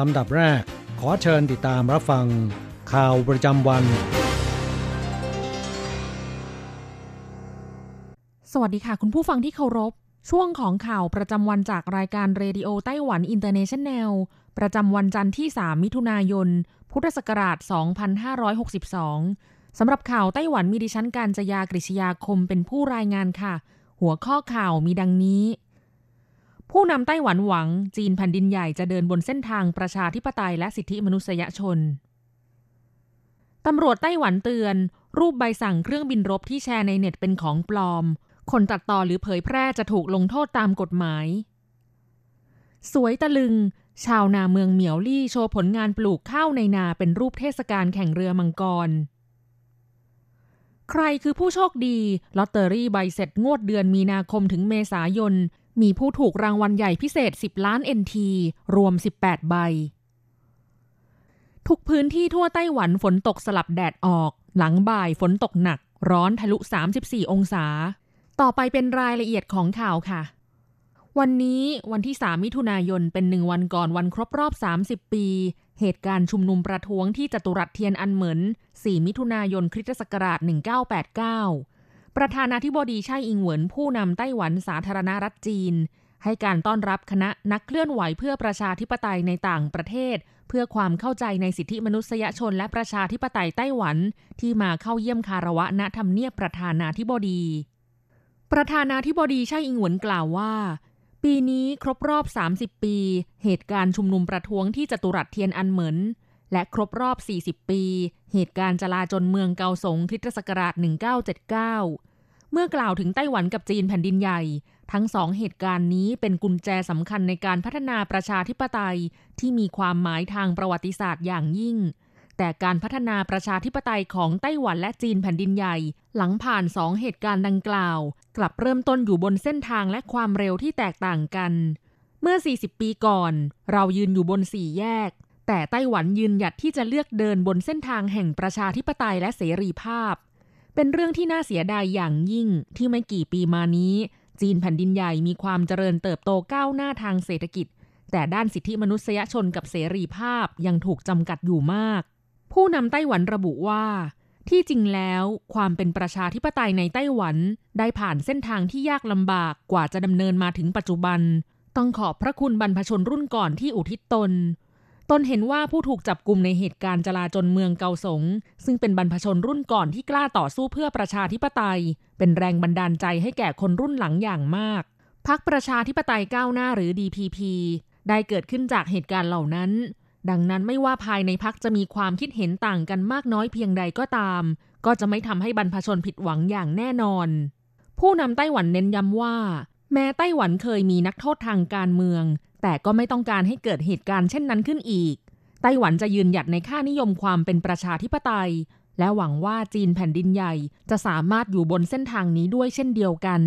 ลำดับแรก ขอเชิญติดตามรับฟัง ข่าวประจำวัน สวัสดีค่ะ คุณผู้ฟังที่เคารพ ช่วงของข่าวประจำวันจากรายการเรดิโอไต้หวันอินเตอร์เนชันแนล ประจำวันจันทร์ที่ 3 มิถุนายน พุทธศักราช 2562 สำหรับข่าวไต้หวันมีดิฉันการจยากริชยาคมเป็นผู้รายงานค่ะ หัวข้อข่าวมีดังนี้ ผู้นำไต้หวันหวัง จีนแผ่นดินใหญ่จะเดินบนเส้นทางประชาธิปไตยและสิทธิมนุษยชน ตำรวจไต้หวันเตือน รูปใบสั่งเครื่องบินรบที่แชร์ในเน็ตเป็นของปลอม คนตัดต่อหรือเผยแพร่จะถูกลงโทษตามกฎหมาย สวยตะลึง ชาวนาเมืองเหมียวลี่โชว์ผลงานปลูกข้าวในนาเป็นรูปเทศกาลแข่งเรือมังกรใครคือผู้โชคดี ลอตเตอรี่ใบเสร็จงวดเดือนมีนาคมถึงเมษายน มีผู้ถูกรางวัลใหญ่พิเศษ 10 ล้าน NT รวม 18 ใบ ทุกพื้นที่ทั่วไต้หวันฝนตกสลับแดดออก หลังบ่ายฝนตกหนัก ร้อนทะลุ 34 องศา ต่อไปเป็นรายละเอียดของข่าวค่ะ วันนี้วันที่ 3 มิถุนายนเป็นหนึ่งวันก่อนวันครบรอบ 30 ปี เหตุการณ์ชุมนุมประท้วงที่จตุรัสเทียนอันเหมิน 4 มิถุนายนคริสตศักราช1989 ประธานาธิบดีไช่อิงเหวินผู้นำไต้หวันสาธารณรัฐจีน ให้การต้อนรับคณะนักเคลื่อนไหวเพื่อประชาธิปไตยในต่างประเทศ เพื่อความเข้าใจในสิทธิมนุษยชนและประชาธิปไตยไต้หวัน ที่มาเข้าเยี่ยมคารวะณทำเนียบประธานาธิบดี ประธานาธิบดีไช่อิงเหวินกล่าวว่าปีนี้ครบรอบ 30 ปี เหตุการณ์ชุมนุมประท้วงที่จตุรัสเทียนอันเหมินและครบรอบ 40 ปี เหตุการณ์จลาจลเมืองเกาสงคริสตศักราช 1979 เมื่อกล่าวถึงไต้หวันกับจีนแผ่นดินใหญ่ ทั้งสองเหตุการณ์นี้เป็นกุญแจสำคัญในการพัฒนาประชาธิปไตยที่มีความหมายทางประวัติศาสตร์อย่างยิ่ง แต่การพัฒนาประชาธิปไตยของไต้หวันและจีนแผ่นดินใหญ่ หลังผ่านสองเหตุการณ์ดังกล่าว กลับเริ่มต้นอยู่บนเส้นทางและความเร็วที่แตกต่างกัน เมื่อ 40 ปีก่อน เรายืนอยู่บนสี่แยก แต่ไต้หวันยืนหยัดที่จะเลือกเดินบนเส้นทางแห่งประชาธิปไตยและเสรีภาพ เป็นเรื่องที่น่าเสียดายอย่างยิ่งที่ไม่กี่ปีมานี้ จีนแผ่นดินใหญ่มีความเจริญเติบโตก้าวหน้าทางเศรษฐกิจ แต่ด้านสิทธิมนุษยชนกับเสรีภาพยังถูกจำกัดอยู่มาก ผู้นำไต้หวันระบุว่า ที่จริงแล้วความเป็นประชาธิปไตยในไต้หวันได้ผ่านเส้นทางที่ยากลำบากกว่าจะดำเนินมาถึงปัจจุบัน ต้องขอบพระคุณบรรพชนรุ่นก่อนที่อุทิศตน ตนเห็นว่าผู้ถูกจับกลุ่มในเหตุการณ์จลาจลเมืองเกาสง ซึ่งเป็นบรรพชนรุ่นก่อนที่กล้าต่อสู้เพื่อประชาธิปไตย เป็นแรงบันดาลใจให้แก่คนรุ่นหลังอย่างมากพักประชาธิปไตยก้าวหน้าหรือ DPP ได้เกิดขึ้นจากเหตุการณ์เหล่านั้น ดังนั้นไม่ว่าภายในพักจะมีความคิดเห็นต่างกันมากน้อยเพียงใดก็ตาม ก็จะไม่ทำให้บรรพชนผิดหวังอย่างแน่นอน ผู้นำไต้หวันเน้นย้ำว่า แม้ไต้หวันเคยมีนักโทษทางการเมือง แต่ก็ไม่ต้องการให้เกิดเหตุการณ์เช่นนั้นขึ้นอีก ไต้หวันจะยืนหยัดในค่านิยมความเป็นประชาธิปไตย และหวังว่าจีนแผ่นดินใหญ่จะสามารถอยู่บนเส้นทางนี้ด้วยเช่นเดียวกัน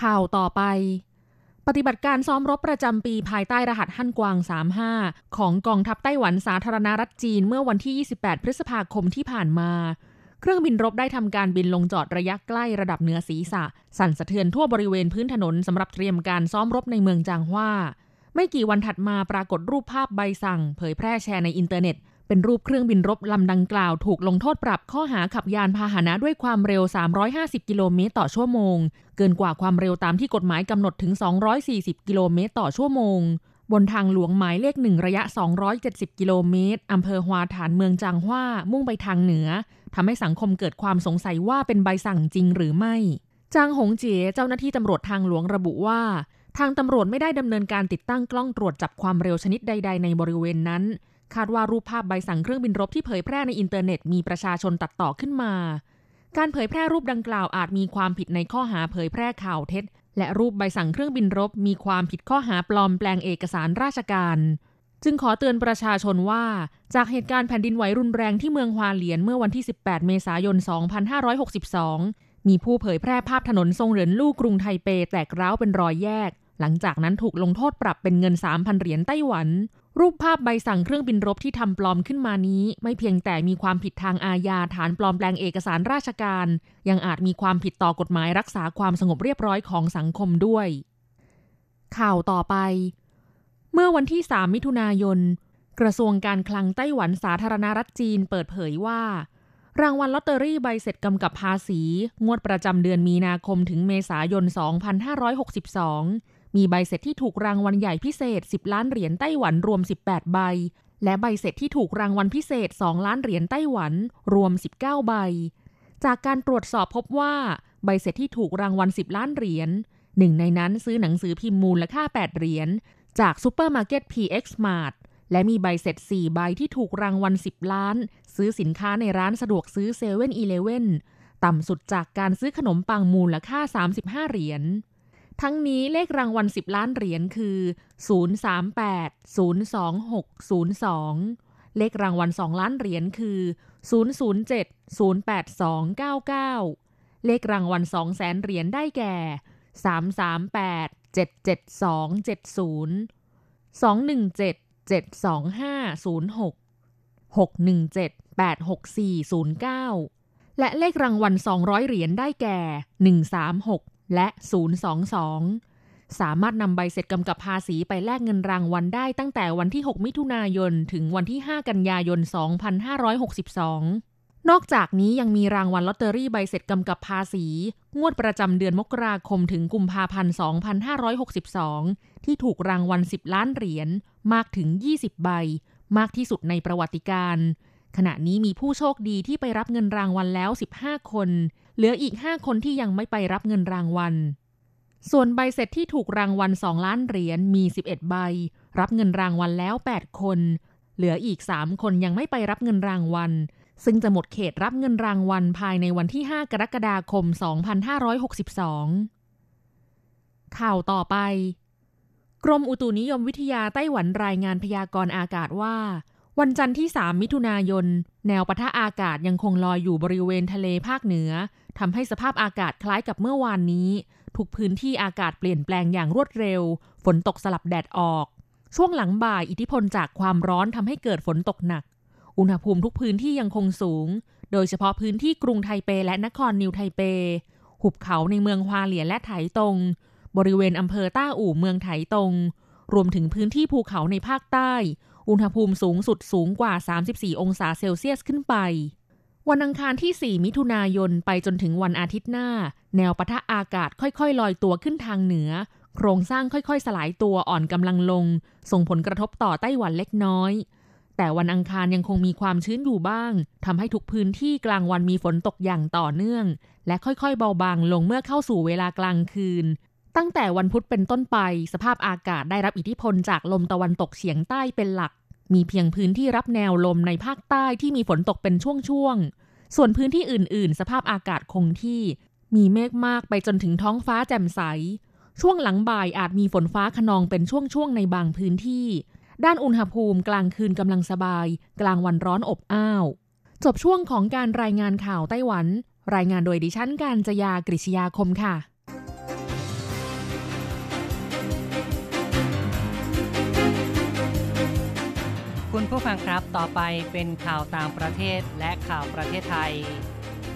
ข่าวต่อไป ปฏิบัติการซ้อมรบประจำปีภายใต้รหัสฮั่นกวาง 35 ของกองทัพไต้หวันสาธารณรัฐจีนเมื่อวันที่ 28 พฤษภาคมที่ผ่านมา เครื่องบินรบได้ทำการบินลงจอดระยะใกล้ระดับเหนือศีรษะ สั่นสะเทือนทั่วบริเวณพื้นถนนสำหรับเตรียมการซ้อมรบในเมืองจางฮวาไม่กี่วันถัดมาปรากฏรูปภาพใบสั่ง เผยแพร่แชร์ในอินเทอร์เน็ต เป็นรูปเครื่องบินรบลำดังกล่าว ถูกลงโทษปรับข้อหาขับยานพาหนะด้วยความเร็ว 350 กิโลเมตรต่อชั่วโมง เกินกว่าความเร็วตามที่กฎหมายกำหนดถึง 240 กิโลเมตรต่อชั่วโมง บนทางหลวงหมายเลขหนึ่งระยะ 270 กิโลเมตรอำเภอฮวาฐานเมืองจางฮวามุ่งไปทางเหนือ ทำให้สังคมเกิดความสงสัยว่าเป็นใบสั่งจริงหรือไม่ จางหงเจ๋เจ้าหน้าที่ตำรวจทางหลวงระบุว่า ทางตำรวจไม่ได้ดำเนินการติดตั้งกล้องตรวจจับความเร็วชนิดใด ๆ ในบริเวณนั้น คาดว่ารูปภาพใบสั่งเครื่องบินรบที่เผยแพร่ในอินเทอร์เน็ตมีประชาชนตัดต่อขึ้นมา การเผยแพร่รูปดังกล่าวอาจมีความผิดในข้อหาเผยแพร่ข่าวเท็จ และรูปใบสั่งเครื่องบินรบ มีความผิดข้อหาปลอมแปลงเอกสารราชการ จึงขอเตือนประชาชนว่า จากเหตุการณ์แผ่นดินไหวรุนแรงที่เมืองฮวาเหลียนเมื่อวันที่ 18 เมษายน 2562 มีผู้เผยแพร่ภาพถนนทรงเหรินลู่กรุงไทเปแตกร้าวเป็นรอยแยก หลังจากนั้นถูกลงโทษปรับเป็นเงิน 3,000 เหรียญไต้หวัน รูปภาพใบสั่งเครื่องบินรบที่ทำปลอมขึ้นมานี้ ไม่เพียงแต่มีความผิดทางอาญาฐานปลอมแปลงเอกสารราชการ ยังอาจมีความผิดต่อกฎหมายรักษาความสงบเรียบร้อยของสังคมด้วย ข่าวต่อไป เมื่อวันที่ 3 มิถุนายน กระทรวงการคลังไต้หวันสาธารณรัฐจีนเปิดเผยว่า รางวัลลอตเตอรี่ใบเสร็จกำกับภาษี งวดประจำเดือนมีนาคมถึงเมษายน 2562 มีใบเสร็จที่ถูกรางวัลใหญ่พิเศษ 10 ล้านเหรียญไต้หวันรวม 18 ใบ และใบเสร็จที่ถูกรางวัลพิเศษ 2 ล้านเหรียญไต้หวันรวม 19 ใบ จากการตรวจสอบพบว่า ใบเสร็จที่ถูกรางวัล 10 ล้านเหรียญหนึ่งในนั้นซื้อหนังสือพิมพ์มูลค่า 8 เหรียญ จากซูเปอร์มาร์เก็ต PX Mart และมีใบเสร็จ 4 ใบที่ถูกรางวัล 10 ล้าน ซื้อสินค้าในร้านสะดวกซื้อเซเว่นอีเลเว่นต่ำสุดจากการซื้อขนมปังมูลค่า 35 เหรียญ ทั้งนี้เลขรางวัล 10 ล้านเหรียญคือ 038 026 02 เลขรางวัล 2 ล้านเหรียญคือ 007 082 99 เลขรางวัล2แสนเหรียญได้แก่ 338 772 70 217 72506 617 86409 และเลขรางวัล 200 เหรียญได้แก่ 136 และ 022 สามารถนำใบเสร็จกำกับภาษีไปแลกเงินรางวัลได้ตั้งแต่วันที่ 6 มิถุนายน ถึงวันที่ 5 กันยายน 2562 นอกจากนี้ยังมีรางวัลลอตเตอรี่ใบเสร็จกำกับภาษี งวดประจำเดือนมกราคมถึงกุมภาพันธ์ 2562 ที่ถูกรางวัล 10 ล้านเหรียญมากถึง 20 ใบ มากที่สุดในประวัติการ ขณะนี้มีผู้โชคดีที่ไปรับเงินรางวัลแล้ว 15 คน เหลืออีก 5 คนที่ยังไม่ไปรับเงินรางวัล ส่วนใบเสร็จที่ถูกรางวัล 2 ล้านเหรียญมี 11 ใบ รับเงินรางวัลแล้ว 8 คน เหลืออีก 3 คนยังไม่ไปรับเงินรางวัล ซึ่งจะหมดเขตรับเงินรางวัลภายในวันที่ 5 กรกฎาคม 2562 ข่าวต่อไป กรมอุตุนิยมวิทยาไต้หวันรายงานพยากรณ์อากาศว่า วันจันทร์ที่ 3 มิถุนายน แนวปะทะอากาศยังคงลอยอยู่บริเวณทะเลภาคเหนือทำให้สภาพอากาศคล้ายกับเมื่อวานนี้ ทุกพื้นที่อากาศเปลี่ยนแปลงอย่างรวดเร็ว ฝนตกสลับแดดออก ช่วงหลังบ่ายอิทธิพลจากความร้อนทำให้เกิดฝนตกหนัก อุณหภูมิทุกพื้นที่ยังคงสูง โดยเฉพาะพื้นที่กรุงไทเปและนครนิวไทเป หุบเขาในเมืองฮวาเหลียนและไถตง บริเวณอำเภอต้าอู่เมืองไถตง รวมถึงพื้นที่ภูเขาในภาคใต้ อุณหภูมิสูงสุดสูงกว่า 34 องศาเซลเซียสขึ้นไป วันอังคารที่ 4 มิถุนายนไปจนถึงวันอาทิตย์หน้า แนวปะทะอากาศค่อยๆ ลอยตัวขึ้นทางเหนือ โครงสร้างค่อยๆ สลายตัวอ่อนกำลังลง ส่งผลกระทบต่อไต้หวันเล็กน้อย แต่วันอังคารยังคงมีความชื้นอยู่บ้างทำให้ทุกพื้นที่กลางวันมีฝนตกอย่างต่อเนื่อง และค่อยๆ เบาบางลงเมื่อเข้าสู่เวลากลางคืน ตั้งแต่วันพุธเป็นต้นไป สภาพอากาศได้รับอิทธิพลจากลมตะวันตกเฉียงใต้เป็นหลัก มีเพียงพื้นที่รับแนวลมในภาคใต้ที่มีฝนตกเป็นช่วงๆ ส่วนพื้นที่อื่น ๆ สภาพอากาศคงที่ มีเมฆมากไปจนถึงท้องฟ้าแจ่มใส ช่วงหลังบ่ายอาจมีฝนฟ้าขนองเป็นช่วงๆในบางพื้นที่ ด้านอุณหภูมิกลางคืนกำลังสบาย กลางวันร้อนอบอ้าว จบช่วงของการรายงานข่าวไต้หวัน รายงานโดยดิฉันการจยากริชยาคมค่ะคุณผู้ฟังครับ ต่อไปเป็นข่าวต่างประเทศและข่าวประเทศไทย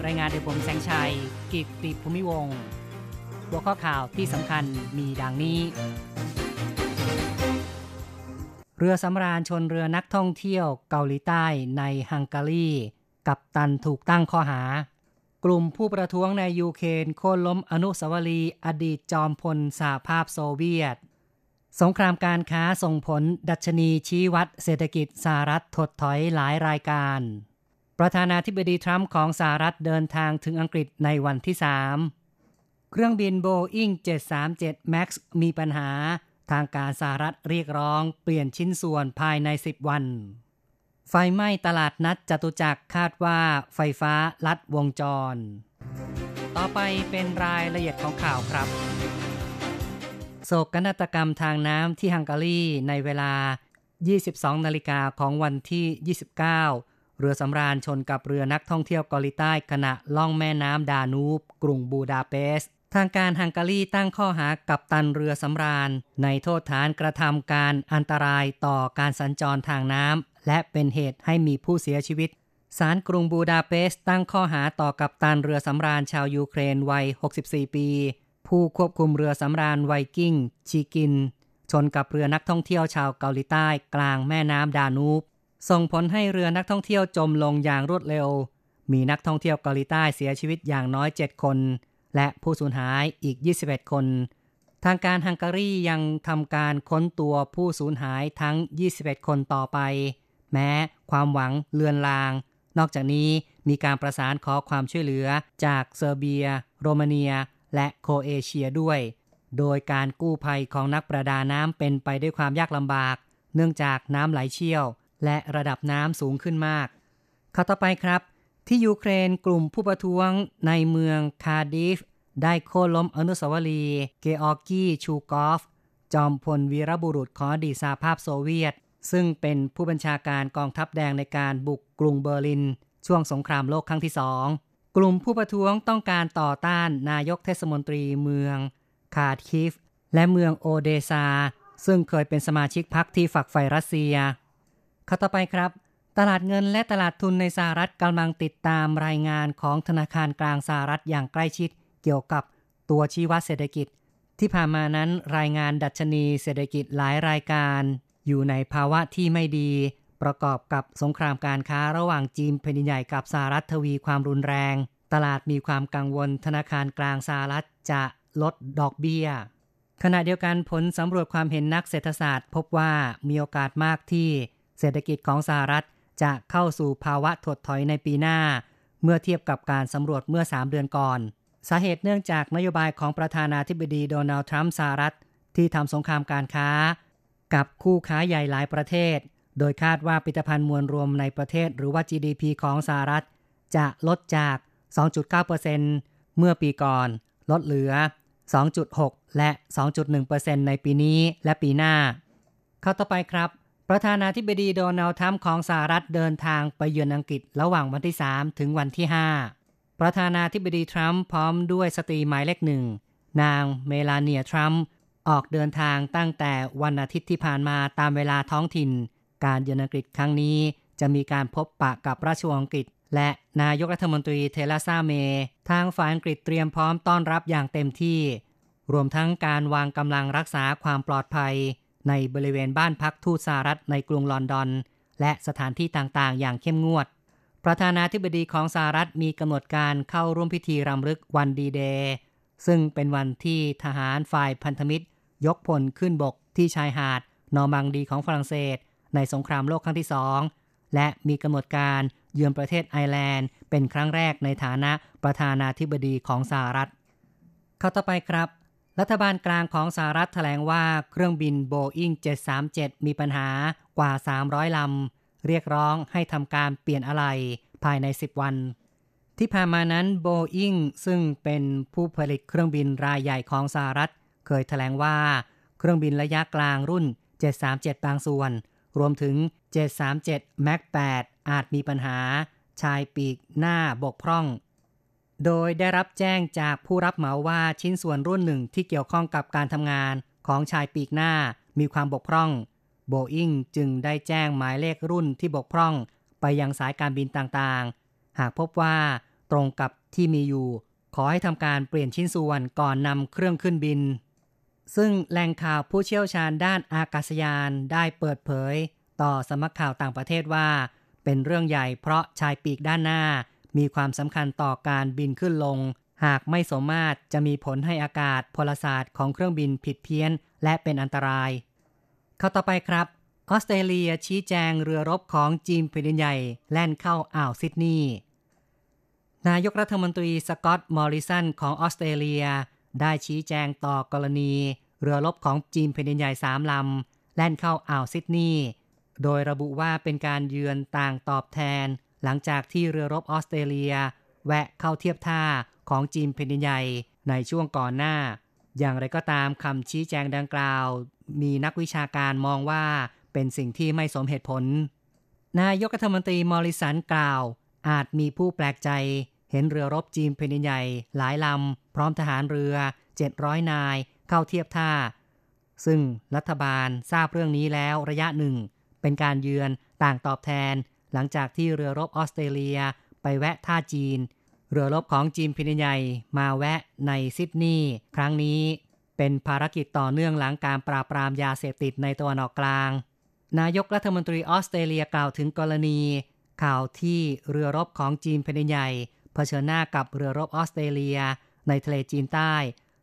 รายงานโดยผมแสงชัย กิตติภูมิวงศ์หัวข้อข่าวที่สำคัญมีดังนี้ เรือสำราญชนเรือนักท่องเที่ยวเกาหลีใต้ในฮังการี กับตันถูกตั้งข้อหา กลุ่มผู้ประท้วงในยูเครนโค่นล้มอนุสาวรีย์อดีตจอมพลสหภาพโซเวียต สงครามการค้าส่งผลดัชนีชี้วัดเศรษฐกิจสหรัฐถดถอยหลายรายการ ประธานาธิบดีทรัมป์ของสหรัฐเดินทางถึงอังกฤษในวันที่ 3 เครื่องบินโบอิง737 MAX มีปัญหา ทางการสหรัฐเรียกร้องเปลี่ยนชิ้นส่วนภายใน 10 วัน ไฟไหม้ตลาดนัดจตุจักรคาดว่าไฟฟ้าลัดวงจร ต่อไปเป็นรายละเอียดของข่าวครับ โศกนาฏกรรมทางน้ำที่ฮังการีในเวลา 22 นาฬิกาของวันที่ 29 เรือสำราญชนกับเรือนักท่องเที่ยวเกาหลีใต้ขณะล่องแม่น้ำดานูบ กรุงบูดาเปสต์ ทางการฮังการีตั้งข้อหากับตันเรือสำราญ ในโทษฐานกระทำการอันตรายต่อการสัญจรทางน้ำและเป็นเหตุให้มีผู้เสียชีวิตศาลกรุงบูดาเปสต์ตั้งข้อหาต่อกับตันเรือสำราญชาวยูเครนวัย 64 ปี ผู้ควบคุมเรือสำราญไวกิ้งชีกิน ชนกับเรือนักท่องเที่ยวชาวเกาหลีใต้กลางแม่น้ำดานูบ ส่งผลให้เรือนักท่องเที่ยวจมลงอย่างรวดเร็ว มีนักท่องเที่ยวเกาหลีใต้เสียชีวิตอย่างน้อย 7 คน และผู้สูญหายอีก 21 คน ทางการฮังการียังทำการค้นตัวผู้สูญหายทั้ง 21 คนต่อไป แม้ความหวังเลือนลาง นอกจากนี้มีการประสานขอความช่วยเหลือจากเซอร์เบีย โรมาเนีย และโครเอเชียด้วย โดยการกู้ภัยของนักประดาน้ำเป็นไปด้วยความยากลำบาก เนื่องจากน้ำไหลเชี่ยว และระดับน้ำสูงขึ้นมากข่าวต่อไปครับ ที่ยูเครนกลุ่มผู้ประท้วงในเมืองคาร์คิฟ ได้โค่นล้มอนุสาวรีย์เกออร์กีจูคอฟ จอมพลวีรบุรุษของอดีตสหภาพโซเวียต ซึ่งเป็นผู้บัญชาการกองทัพแดงในการบุกกรุงเบอร์ลิน ช่วงสงครามโลกครั้งที่สองกลุ่มผู้ประท้วงต้องการต่อต้านนายกเทศมนตรีเมืองคาร์คิฟ และเมืองโอเดซา ซึ่งเคยเป็นสมาชิกพรรคที่ฝักใฝ่รัสเซียข่าวต่อไปครับ ตลาดเงินและตลาดทุนในสหรัฐกำลังติดตามรายงานของธนาคารกลางสหรัฐอย่างใกล้ชิด เกี่ยวกับตัวชี้วัดเศรษฐกิจ ที่ผ่านมานั้นรายงานดัชนีเศรษฐกิจหลายรายการ อยู่ในภาวะที่ไม่ดี ประกอบกับสงครามการค้าระหว่างจีนแผ่นใหญ่กับสหรัฐทวีความรุนแรง ตลาดมีความกังวลธนาคารกลางสหรัฐจะลดดอกเบี้ย ขณะเดียวกันผลสำรวจความเห็นนักเศรษฐศาสตร์ พบว่ามีโอกาสมากที่เศรษฐกิจของสหรัฐ จะเข้าสู่ภาวะถดถอยในปีหน้า เมื่อเทียบกับการสำรวจเมื่อ 3 เดือนก่อน สาเหตุเนื่องจากนโยบายของประธานาธิบดีโดนัลด์ทรัมป์สหรัฐ ที่ทำสงครามการค้า กับคู่ค้าใหญ่หลายประเทศ โดยคาดว่าปิตภัณฑ์มวลรวมในประเทศหรือว่า GDP ของสหรัฐ จะลดจาก 2.9%เมื่อปีก่อน ลดเหลือ 2.6 และ 2.1%ในปีนี้และปีหน้า เข้าต่อไปครับ ประธานาธิบดีโดนัลด์ทรัมป์ของสหรัฐเดินทางไปเยือนอังกฤษระหว่างวันที่ 3 ถึงวันที่ 5 ประธานาธิบดีทรัมป์พร้อมด้วยสตรีหมายเลขหนึ่ง นางเมลาเนียทรัมป์ออกเดินทางตั้งแต่วันอาทิตย์ที่ผ่านมาตามเวลาท้องถิ่น การเยือนอังกฤษครั้งนี้ จะมีการพบปะกับราชวงศ์อังกฤษ และนายกรัฐมนตรีเทเรซาเมย์ ทางฝ่ายอังกฤษเตรียมพร้อมต้อนรับอย่างเต็มที่ รวมทั้งการวางกำลังรักษาความปลอดภัย ในบริเวณบ้านพักทูตสหรัฐในกรุงลอนดอน และสถานที่ต่างๆ อย่างเข้มงวด ประธานาธิบดีของสหรัฐมีกำหนดการเข้าร่วมพิธีรำลึกวันดีเดย์ซึ่งเป็นวันที่ทหารฝ่ายพันธมิตร ยกพลขึ้นบกที่ชายหาดนอร์มังดีของฝรั่งเศส ในสงครามโลกครั้งที่สองและมีกำหนดการเยือนประเทศไอร์แลนด์ เป็นครั้งแรกในฐานะประธานาธิบดีของสหรัฐ เข้าต่อไปครับ รัฐบาลกลางของสหรัฐแถลงว่าเครื่องบินโบอิง737 มีปัญหากว่า 300 ลำ เรียกร้องให้ทำการเปลี่ยนอะไหล่ภายใน 10 วัน ที่ผ่านมานั้นโบอิงซึ่งเป็นผู้ผลิตเครื่องบินรายใหญ่ของสหรัฐ เคยแถลงว่า เครื่องบินระยะกลางรุ่น 737 บางส่วน รวมถึง 737 MAX 8อาจมีปัญหา ชายปีกหน้าบกพร่อง โดยได้รับแจ้งจากผู้รับเหมาว่าชิ้นส่วนรุ่นหนึ่งที่เกี่ยวข้องกับการทำงานของชายปีกหน้ามีความบกพร่องโบอิงจึงได้แจ้งหมายเลขรุ่นที่บกพร่อง ไปยังสายการบินต่างๆ หากพบว่าตรงกับที่มีอยู่ ขอให้ทำการเปลี่ยนชิ้นส่วนก่อนนำเครื่องขึ้นบิน ซึ่งแหล่งข่าวผู้เชี่ยวชาญด้านอากาศยานได้เปิดเผย ต่อสำนักข่าวต่างประเทศว่า เป็นเรื่องใหญ่เพราะชายปีกด้านหน้า มีความสำคัญต่อการบินขึ้นลง หากไม่สมมาตรจะมีผลให้อากาศพลศาสตร์ของเครื่องบินผิดเพี้ยน และเป็นอันตราย เข้าต่อไปครับ ออสเตรเลียชี้แจงเรือรบของจีนแผ่นใหญ่ แล่นเข้าอ่าวซิดนีย์นายกรัฐมนตรีสกอตต์มอริสันของออสเตรเลีย ได้ชี้แจงต่อกรณี เรือรบของจีนแผ่นใหญ่สามลำแล่นเข้าอ่าวซิดนีย์โดยระบุว่าเป็นการเยือนต่างตอบแทน หลังจากที่เรือรบออสเตรเลีย แวะเข้าเทียบท่าของจีนแผ่นดินใหญ่ในช่วงก่อนหน้า อย่างไรก็ตามคำชี้แจงดังกล่าว มีนักวิชาการมองว่าเป็นสิ่งที่ไม่สมเหตุผล นายกรัฐมนตรีมอริสันกล่าว อาจมีผู้แปลกใจ เห็นเรือรบจีนแผ่นดินใหญ่หลายลำ พร้อมทหารเรือ 700 นายเข้าเทียบท่า ซึ่งรัฐบาลทราบเรื่องนี้แล้วระยะหนึ่ง เป็นการเยือนต่างตอบแทน หลังจากที่เรือรบออสเตรเลียไปแวะท่าจีน เรือรบของจีนแผ่นดินใหญ่มาแวะในซิดนีย์ครั้งนี้ เป็นภารกิจต่อเนื่องหลังการปราบปรามยาเสพติดในตะวันออกกลาง นายกรัฐมนตรีออสเตรเลียกล่าวถึงกรณี ข่าวที่เรือรบของจีนแผ่นดินใหญ่เผชิญหน้ากับเรือรบออสเตรเลีย ในทะเลจีนใต้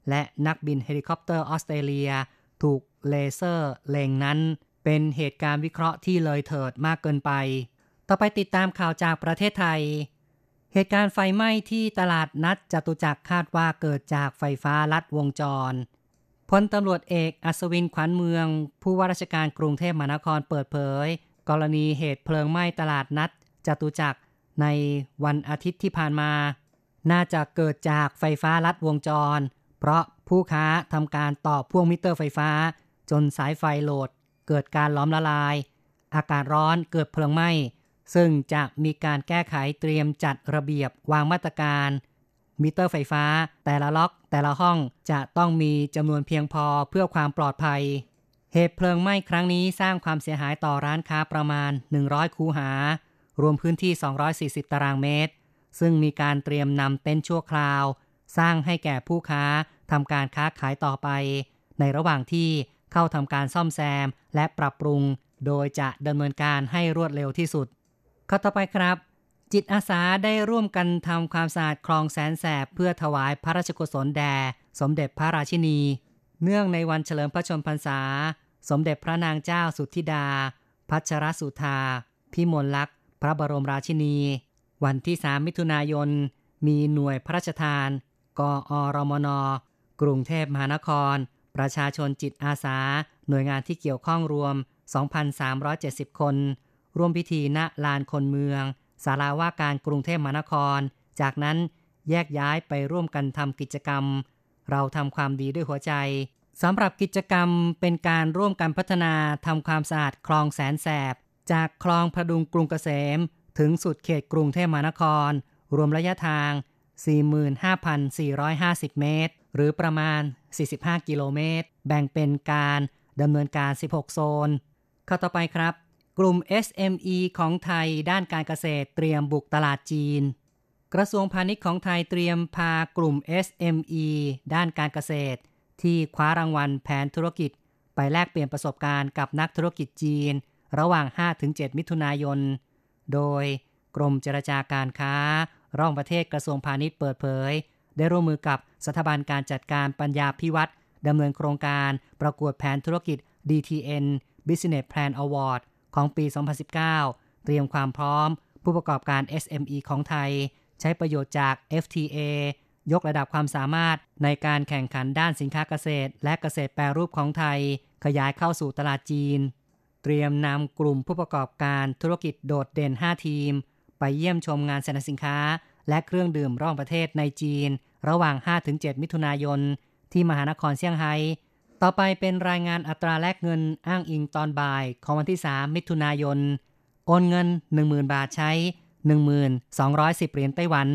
และนักบินเฮลิคอปเตอร์ออสเตรเลีย ถูกเลเซอร์เล็งนั้น เป็นเหตุการณ์วิเคราะห์ที่เลยเถิดมากเกินไป ต่อไปติดตามข่าวจากประเทศไทย เหตุการณ์ไฟไหม้ที่ตลาดนัดจตุจักรคาดว่าเกิดจากไฟฟ้าลัดวงจร พลตำรวจเอกอัศวินขวัญเมือง ผู้ว่าราชการกรุงเทพมหานครเปิดเผย กรณีเหตุเพลิงไหม้ตลาดนัดจตุจักรในวันอาทิตย์ที่ผ่านมา น่าจะเกิดจากไฟฟ้าลัดวงจร เพราะผู้ค้าทำการต่อพ่วงมิเตอร์ไฟฟ้า จนสายไฟโหลด เกิดการล้อมละลาย อากาศร้อนเกิดเพลิงไหม้ ซึ่งจะมีการแก้ไขเตรียมจัดระเบียบวางมาตรการ มิเตอร์ไฟฟ้า แต่ละล็อก แต่ละห้องจะต้องมีจำนวนเพียงพอเพื่อความปลอดภัย เหตุเพลิงไหม้ครั้งนี้สร้างความเสียหายต่อร้านค้าประมาณ 100 คูหา รวมพื้นที่ 240 ตารางเมตร ซึ่งมีการเตรียมนำเต็นท์ชั่วคราว สร้างให้แก่ผู้ค้าทำการค้าขายต่อไป ในระหว่างที่เข้าทำการซ่อมแซมและปรับปรุง โดยจะดำเนินการให้รวดเร็วที่สุด ข้อต่อไปครับ จิตอาสาได้ร่วมกันทำความสะอาดคลองแสนแสบ เพื่อถวายพระราชกุศลแด่สมเด็จพระราชินี เนื่องในวันเฉลิมพระชนมพรรษา สมเด็จพระนางเจ้าสุทธิดา พัชรสุธา พิมลลักษณ์ พระบรมราชินี วันที่ 3 มิถุนายน มีหน่วยพระราชทาน กอรมน กรุงเทพมหานคร ประชาชนจิตอาสา หน่วยงานที่เกี่ยวข้องรวม 2,370 คน ร่วมพิธีณลานคนเมืองศาลาว่าการกรุงเทพมหานคร จากนั้นแยกย้ายไปร่วมกันทำกิจกรรม เราทำความดีด้วยหัวใจสำหรับกิจกรรมเป็นการร่วมกันพัฒนาทำความสะอาดคลองแสนแสบ จากคลองพดุงกรุงเกษม ถึงสุดเขตกรุงเทพมหานคร รวมระยะทาง 45,450 เมตร หรือประมาณ 45 กิโลเมตร แบ่งเป็นการดำเนินการ 16 โซน ข้อต่อไปครับ กลุ่ม SME ของไทยด้านการเกษตรเตรียมบุกตลาดจีน กระทรวงพาณิชย์ของไทยเตรียมพากลุ่ม SME ด้านการเกษตร ที่คว้ารางวัลแผนธุรกิจ ไปแลกเปลี่ยนประสบการณ์กับนักธุรกิจจีน ระหว่าง 5-7 มิถุนายน โดยกรมเจรจาการค้า ร่องประเทศกระทรวงพาณิชย์เปิดเผย ได้ร่วมมือกับสถาบันการจัดการปัญญาพิวัตรดำเนินโครงการประกวดแผนธุรกิจ DTN Business Plan Award ของปี 2019 เตรียมความพร้อม ผู้ประกอบการ SME ของไทย ใช้ประโยชน์จาก FTA ยกระดับความสามารถในการแข่งขันด้านสินค้าเกษตร และเกษตรแปรรูปของไทย ขยายเข้าสู่ตลาดจีน เตรียมนำกลุ่มผู้ประกอบการธุรกิจโดดเด่น 5 ทีม ไปเยี่ยมชมงานแสดงสินค้า และเครื่องดื่มร่องประเทศในจีน ระหว่าง 5-7 มิถุนายน ที่มหานครเซี่ยงไฮ้ ต่อไปเป็นรายงานอัตราแลกเงินอ้างอิงตอนบ่ายของวันที่ 3 มิถุนายน โอนเงิน 10,000 บาทใช้ 1,210 เหรียญไต้หวัน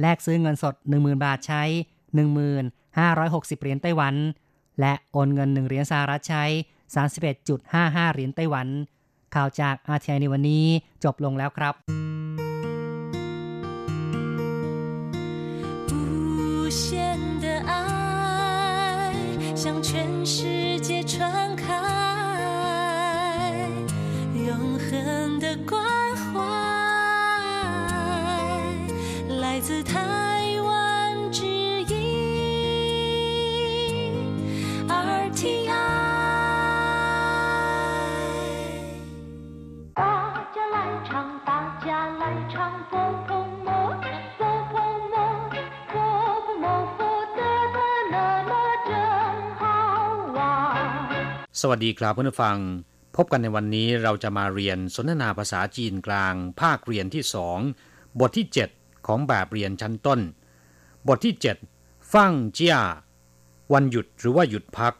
แลกซื้อเงินสด 10,000 บาทใช้ 1,560 เหรียญไต้หวัน และโอนเงิน 1 เหรียญสหรัฐใช้ 31.55 เหรียญไต้หวัน ข่าวจากอาทีในวันนี้จบลงแล้วครับ สวัสดีครับเพื่อนผู้ฟัง พบกันในวันนี้เราจะมาเรียนสนทนาภาษาจีนกลาง ภาคเรียนที่สองบทที่ 7 ของแบบเรียนชั้นต้น บทที่ 7 ฟั่งเจียวันหยุดหรือว่าหยุดพัก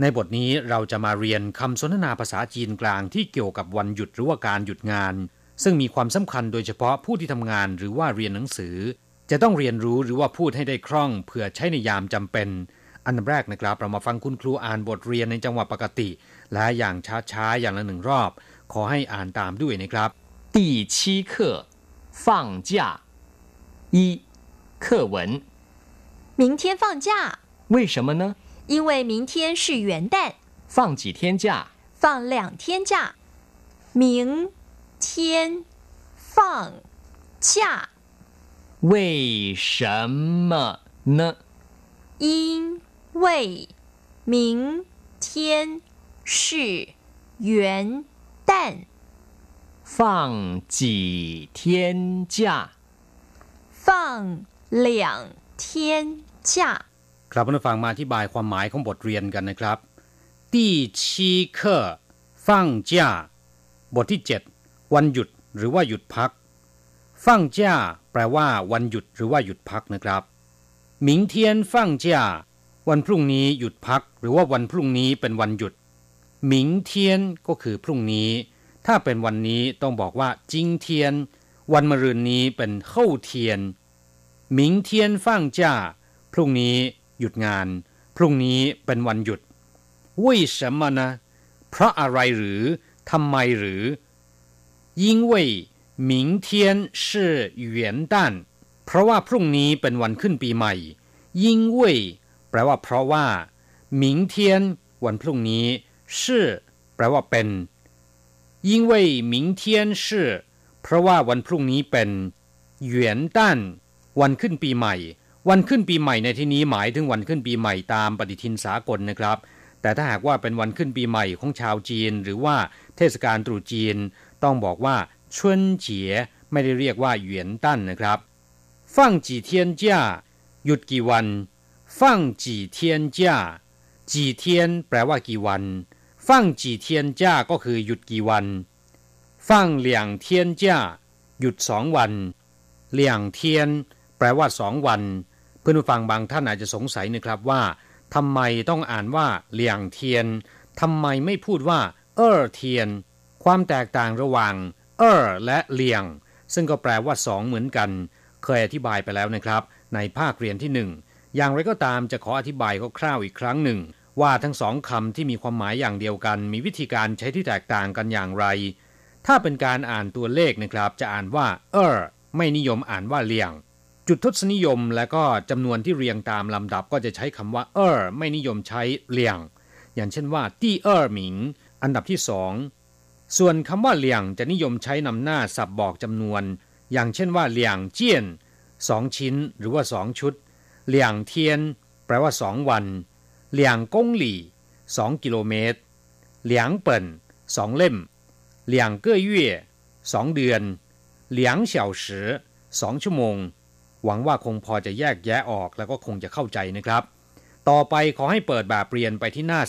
ในบทนี้เราจะมาเรียนคำสนทนาภาษาจีนกลางที่เกี่ยวกับวันหยุดหรือว่าการหยุดงาน ซึ่งมีความสำคัญโดยเฉพาะผู้ที่ทำงานหรือว่าเรียนหนังสือ จะต้องเรียนรู้หรือว่าพูดให้ได้คล่องเพื่อใช้ในยามจำเป็น อันดับแรกนะครับเรามาฟังคุณครูอ่านบทเรียนในจังหวะปกติ และอย่างช้าๆอย่างละหนึ่งรอบ ขอให้อ่านตามด้วยนะครับ 第七课放假一课文明天放假，为什么呢？因为明天是元旦，放几天假？放两天假。明天放假，为什么呢？因 为明天是元旦，放几天假？放两天假。 ครับเพื่อนผู้ฟังมาอธิบายความหมายของบทเรียนกันนะครับ第七课放假บทที่ 7 วันหยุดหรือว่าหยุดพัก放假แปลว่าวันหยุดหรือว่าหยุดพักนะครับ明天放假 วันพรุ่งนี้หยุดพักหรือว่าวันพรุ่งนี้เป็นวันหยุดหมิงเทียนก็คือพรุ่งนี้ ถ้าเป็นวันนี้ต้องบอกว่าจิงเทียน วันมะรืนนี้เป็นเข้าเทียนหมิงเทียนฟ่างจ้า พรุ่งนี้หยุดงาน พรุ่งนี้เป็นวันหยุดวุ้ยสมนะ เพราะอะไรหรือทำไมหรือยิ่งเวุ่ยนต้านเพราะว่าพรุ่งนี้เป็นวันขึ้นปีใหม่因为 แปลว่าเพราะว่า明天วันพรุ่งนี้是แปลว่าเป็น因为明天是เพราะว่าวันพรุ่งนี้เป็น元旦วันขึ้นปีใหม่ วันขึ้นปีใหม่ในที่นี้หมายถึงวันขึ้นปีใหม่ตามปฏิทินสากลนะครับ แต่ถ้าหากว่าเป็นวันขึ้นปีใหม่ของชาวจีน หรือว่าเทศกาลตรุษจีน ต้องบอกว่าชวนเจียไม่ได้เรียกว่าเหวียนตั้นนะครับฟังจีเทียนจ้าหยุดกี่วัน ฟังจีเทียนจ้าจีเทียนแปลว่ากี่วัน ฟังจีเทียนจ้าก็คือหยุดกี่วัน ฟังเหลียงเทียนจ้าหยุดสองวัน เหลียงเทียน แปลว่าสองวัน เพื่อนผู้ฟังบางท่านอาจจะสงสัยนะครับว่าทำไมต้องอ่านว่าเหลียงเทียนทำไมไม่พูดว่า เออเทียน ความแตกต่างระหว่าง เออและเหลียง ซึ่งก็แปลว่าสองเหมือนกัน เคยอธิบายไปแล้วนะครับ ในภาคเรียนที่หนึ่ง อย่างไรก็ตามจะขออธิบายคร่าวๆอีกครั้งหนึ่ง ว่าทั้งสองคำที่มีความหมายอย่างเดียวกัน มีวิธีการใช้ที่แตกต่างกันอย่างไร ถ้าเป็นการอ่านตัวเลขนะครับ จะอ่านว่า เออไม่นิยมอ่านว่าเลียง จุดทศนิยมและก็จำนวนที่เรียงตามลำดับก็จะใช้คำว่า เออไม่นิยมใช้เลียง อย่างเช่นว่าตี้เออหมิง อันดับที่สองส่วนคำว่าเลียงจะนิยมใช้นำหน้าสับบอกจำนวน อย่างเช่นว่าเลียงเจียนสองชิ้น หรือว่าสองชุด เลียงเทียน แปลว่าสองวันเลียงกงหลี่สองกิโลเมตรเหลียงเปิ่นสองเล่มเหลียงเก้อเย่สองเดือนเหลียงเฉาสือสองชั่วโมง หวังว่าคงพอจะแยกแยะออกแล้วก็คงจะเข้าใจนะครับ ต่อไปขอให้เปิดแบบเรียนไปที่หน้า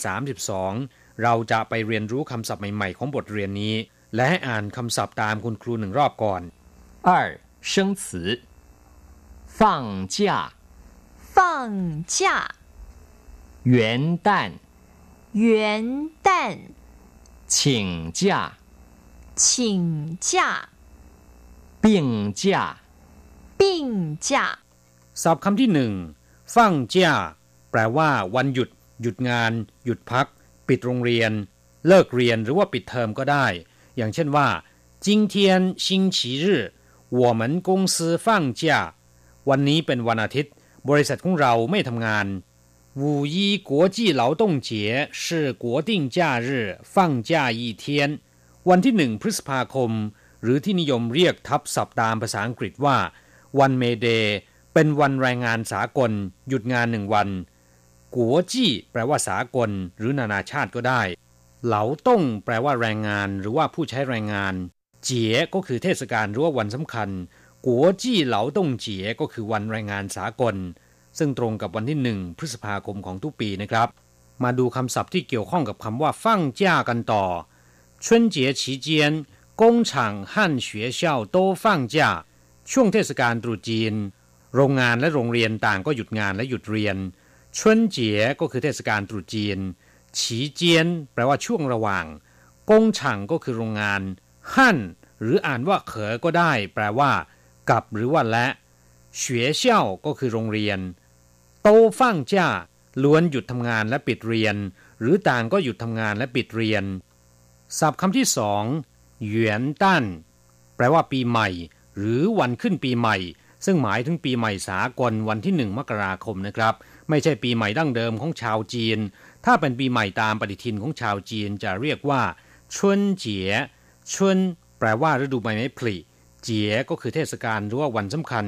32 เราจะไปเรียนรู้คำศัพท์ใหม่ๆของบทเรียนนี้ และให้อ่านคำศัพท์ตามคุณครูหนึ่งรอบก่อน 二生词放假 放假，元旦元旦，请假请假，病假病假。 ศัพท์คำที่หนึ่งฟั่งเจ้าแปลว่า วันหยุด หยุดงาน หยุดพัก ปิดโรงเรียน เลิกเรียนหรือว่าปิดเทอมก็ได้ อย่างเช่นว่า今天星期日我们公司放假วันนี้เป็นวันอาทิตย์ บริษัทของเราไม่ทำงาน五一国际劳动节是国定假日放假一天วันที่หนึ่งพฤษภาคม หรือที่นิยมเรียกทับศัพท์ตามภาษาอังกฤษว่า วันเมเดย์เป็นวันแรงงานสากล หยุดงานหนึ่งวัน กัวจี้แปลว่าสากล หรือนานาชาติก็ได้ เหลาต้งแปลว่าแรงงาน หรือว่าผู้ใช้แรงงาน เจี๋ยก็คือเทศกาลหรือว่าวันสำคัญ กัวจี้เหลาต้งเจี๋ยก็คือวันแรงงานสากล ซึ่งตรงกับวันที่หนึ่งพฤษภาคมของทุกปีนะครับ มาดูคำศัพท์ที่เกี่ยวข้องกับคำว่าฟั่งจ้ากันต่อ春节期间工厂和学校都放假ช่วงเทศกาลตรุษจีน โรงงานและโรงเรียนต่างก็หยุดงานและหยุดเรียนชวนเจี๋ยก็คือเทศกาลตรุษจีนฉีเจียนแปลว่าช่วงระหว่างกงฉังก็คือโรงงานหั่นหรืออ่านว่าเขอก็ได้ แปลว่า กับหรือว่าและเฉวยเช่าก็คือโรงเรียน โตฟั่งจ้าล้วนหยุดทำงานและปิดเรียน หรือต่างก็หยุดทำงานและปิดเรียน ศัพท์คำที่สองเหวียนตั้นแปลว่าปีใหม่ หรือวันขึ้นปีใหม่ ซึ่งหมายถึงปีใหม่สากลวันที่หนึ่งมกราคมนะครับ ไม่ใช่ปีใหม่ดั้งเดิมของชาวจีน ถ้าเป็นปีใหม่ตามปฏิทินของชาวจีนจะเรียกว่า ชุนเจียชุนแปลว่าฤดูใบไม้ผลิ เจี๋ยก็คือเทศกาลหรือว่าวันสำคัญ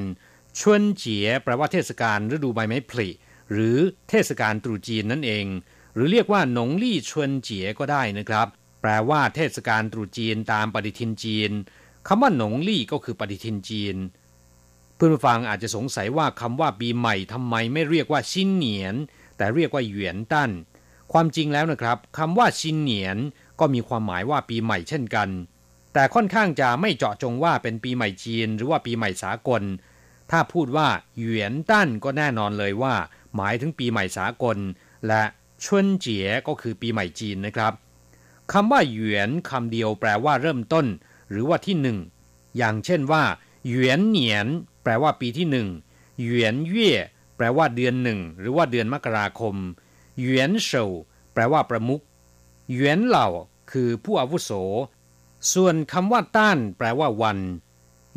ชวนเจี๋ยแปลว่าเทศกาลฤดูใบไม้ผลิ หรือเทศกาลตรุษจีนนั่นเอง หรือเรียกว่าหนงลี่ชวนเจี๋ยก็ได้นะครับ แปลว่าเทศกาลตรุษจีนตามปฏิทินจีนคำว่าหนงลี่ก็คือปฏิทินจีน เพื่อนผู้ฟังอาจจะสงสัยว่าคำว่าปีใหม่ทำไมไม่เรียกว่าชินเหนียน แต่เรียกว่าเหวียนตั้นความจริงแล้วนะครับคำว่าชินเหนียนก็มีความหมายว่าปีใหม่เช่นกัน แต่ค่อนข้างจะไม่เจาะจงว่าเป็นปีใหม่จีนหรือว่าปีใหม่สากล ถ้าพูดว่าเหวียนตั้นก็แน่นอนเลยว่า หมายถึงปีใหม่สากล และชวนเจี๋ยก็คือปีใหม่จีนนะครับคำว่าเหวียนคำเดียวแปลว่าเริ่มต้น หรือว่าที่หนึ่งอย่างเช่นว่าเหวียนเหนียน แปลว่าปีที่หนึ่งเหวียนเย่แปลว่าเดือนหนึ่งหรือว่าเดือนมกราคมเหวียนเฉาแปลว่าประมุขเหวียนเหล่า คือผู้อาวุโส ส่วนคำว่าต้าน แปลว่าวัน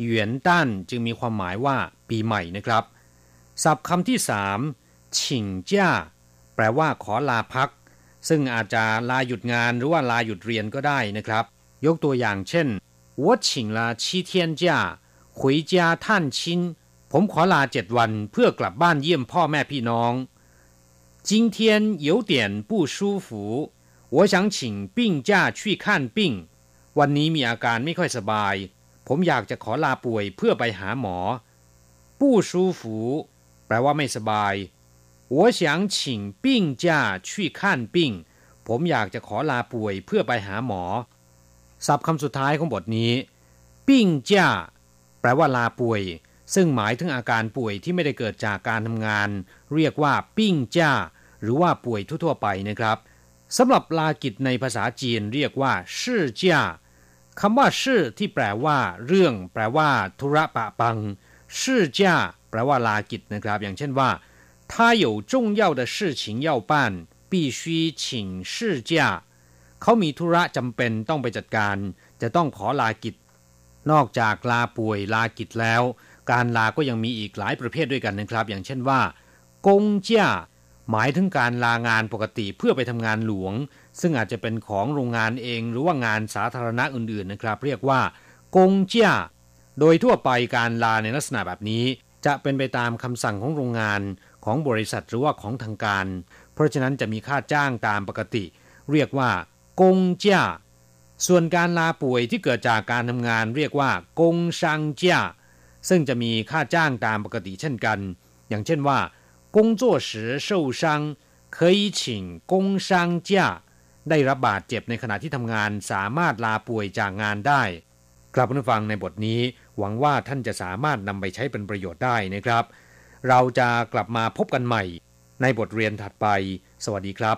เหวียนต้านจึงมีความหมายว่าปีใหม่นะครับ ศัพท์คำที่สามฉิงจ้า แปลว่าขอลาพัก ซึ่งอาจจะลาหยุดงานหรือว่าลาหยุดเรียนก็ได้นะครับ ยกตัวอย่างเช่น我请了七天假回家探亲ผมขอลาเจ็ดวันเพื่อกลับบ้านเยี่ยมพ่อแม่พี่น้อง今天有点不舒服我想请病假去看病 วันนี้มีอาการไม่ค่อยสบาย ผมอยากจะขอลาป่วยเพื่อไปหาหมอ不舒服แปลว่าไม่สบาย我想请病假去看病ผมอยากจะขอลาป่วยเพื่อไปหาหมอ ศัพท์คำสุดท้ายของบทนี้ ปิ้งจ้า แปลว่าลาป่วย ซึ่งหมายถึงอาการป่วยที่ไม่ได้เกิดจากการทำงาน เรียกว่าปิ้งจ้า หรือว่าป่วยทั่วๆไปนะครับสำหรับลากิจในภาษาจีนเรียกว่าชื่อจ้า คำว่าชื่อที่แปลว่า เรื่อง แปลว่า ธุระปะปังชื่อจ้าแปลว่าลากิจนะครับ อย่างเช่นว่า他有重要的事情要办必须请事假เขามีธุระจำเป็นต้องไปจัดการ จะต้องขอลากิจ นอกจากลาป่วยลากิจแล้ว การลาก็ยังมีอีกหลายประเภทด้วยกันนะครับ อย่างเช่นว่ากงจ้าหมายถึงการลางานปกติเพื่อไปทำงานหลวง ซึ่งอาจจะเป็นของโรงงานเองหรือว่างานสาธารณะอื่นๆนะครับ เรียกว่ากงจ้าโดยทั่วไปการลาในลักษณะแบบนี้ จะเป็นไปตามคำสั่งของโรงงานของบริษัทหรือว่าของทางการ เพราะฉะนั้นจะมีค่าจ้างตามปกติ เรียกว่ากงจ้าส่วนการลาป่วยที่เกิดจากการทำงานเรียกว่ากงชังจ้าซึ่งจะมีค่าจ้างตามปกติเช่นกัน อย่างเช่นว่า工作时受伤可以请工伤假 ได้รับบาดเจ็บในขณะที่ทำงานสามารถลาป่วยจากงานได้กลับมาฟังในบทนี้หวังว่าท่านจะสามารถนำไปใช้เป็นประโยชน์ได้นะครับ เราจะกลับมาพบกันใหม่ ในบทเรียนถัดไป สวัสดีครับ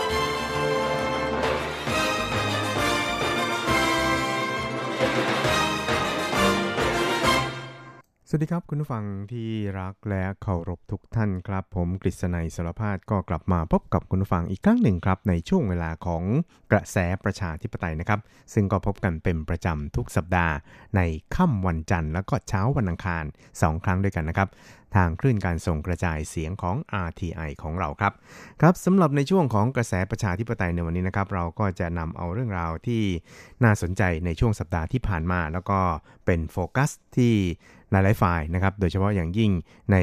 สวัสดีครับคุณผู้ฟังที่รักและเคารพทุกท่านครับ ผมกฤษณัยสารพาดก็กลับมาพบกับคุณผู้ฟังอีกครั้งหนึ่งครับ ในช่วงเวลาของกระแสประชาธิปไตยนะครับ ซึ่งก็พบกันเป็นประจำทุกสัปดาห์ ในค่ำวันจันทร์แล้วก็เช้าวันอังคาร 2 ครั้งด้วยกันนะครับ ทางคลื่นการส่งกระจายเสียงของ RTI ของเราครับ ครับสำหรับในช่วงของกระแสประชาธิปไตยในวันนี้นะครับ เราก็จะนำเอาเรื่องราวที่น่าสนใจในช่วงสัปดาห์ที่ผ่านมา แล้วก็เป็นโฟกัสที่หลายๆฝ่ายนะครับ โดยเฉพาะอย่างยิ่งใน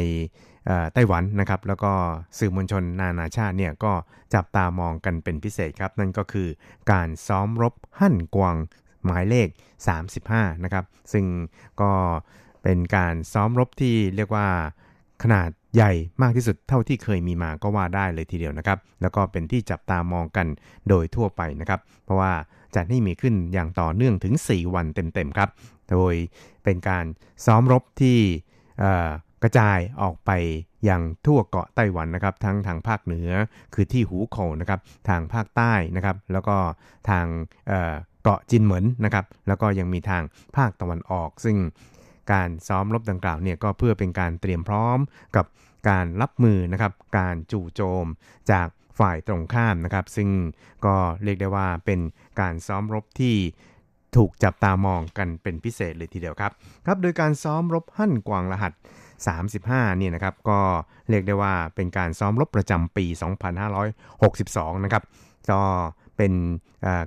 ไต้หวันนะครับแล้วก็สื่อมวลชนนานาชาติเนี่ยก็จับตามองกันเป็นพิเศษครับ นั่นก็คือการซ้อมรบหั่นกวางหมายเลข 35 นะครับ ซึ่งก็ เป็นการซ้อมรบที่เรียกว่าขนาดใหญ่มากที่สุดเท่าที่เคยมีมาก็ว่าได้เลยทีเดียวนะครับ แล้วก็เป็นที่จับตามองกันโดยทั่วไปนะครับ เพราะว่าจัดให้มีขึ้นอย่างต่อเนื่องถึง 4 วันเต็มๆครับ โดยเป็นการซ้อมรบที่กระจายออกไปอยังทั่วเกาะไต้หวันนะครับ ทั้งทางภาคเหนือคือที่หูโขนะครับ ทางภาคใต้นะครับ แล้วก็ทางเกาะจินเหมินนะครับ แล้วก็ยังมีทางภาคตะวันออก ซึ่ง การซ้อมรบดังกล่าวเนี่ยก็เพื่อเป็นการเตรียมพร้อมกับการรับมือนะครับ การจู่โจมจากฝ่ายตรงข้ามนะครับ ซึ่งก็เรียกได้ว่าเป็นการซ้อมรบที่ถูกจับตามองกันเป็นพิเศษเลยทีเดียวครับครับ โดยการซ้อมรบหั่นกวางรหัส 35เนี่ยนะครับก็เรียกได้ว่าเป็นการซ้อมรบประจำปี 2562 นะครับก็ เป็น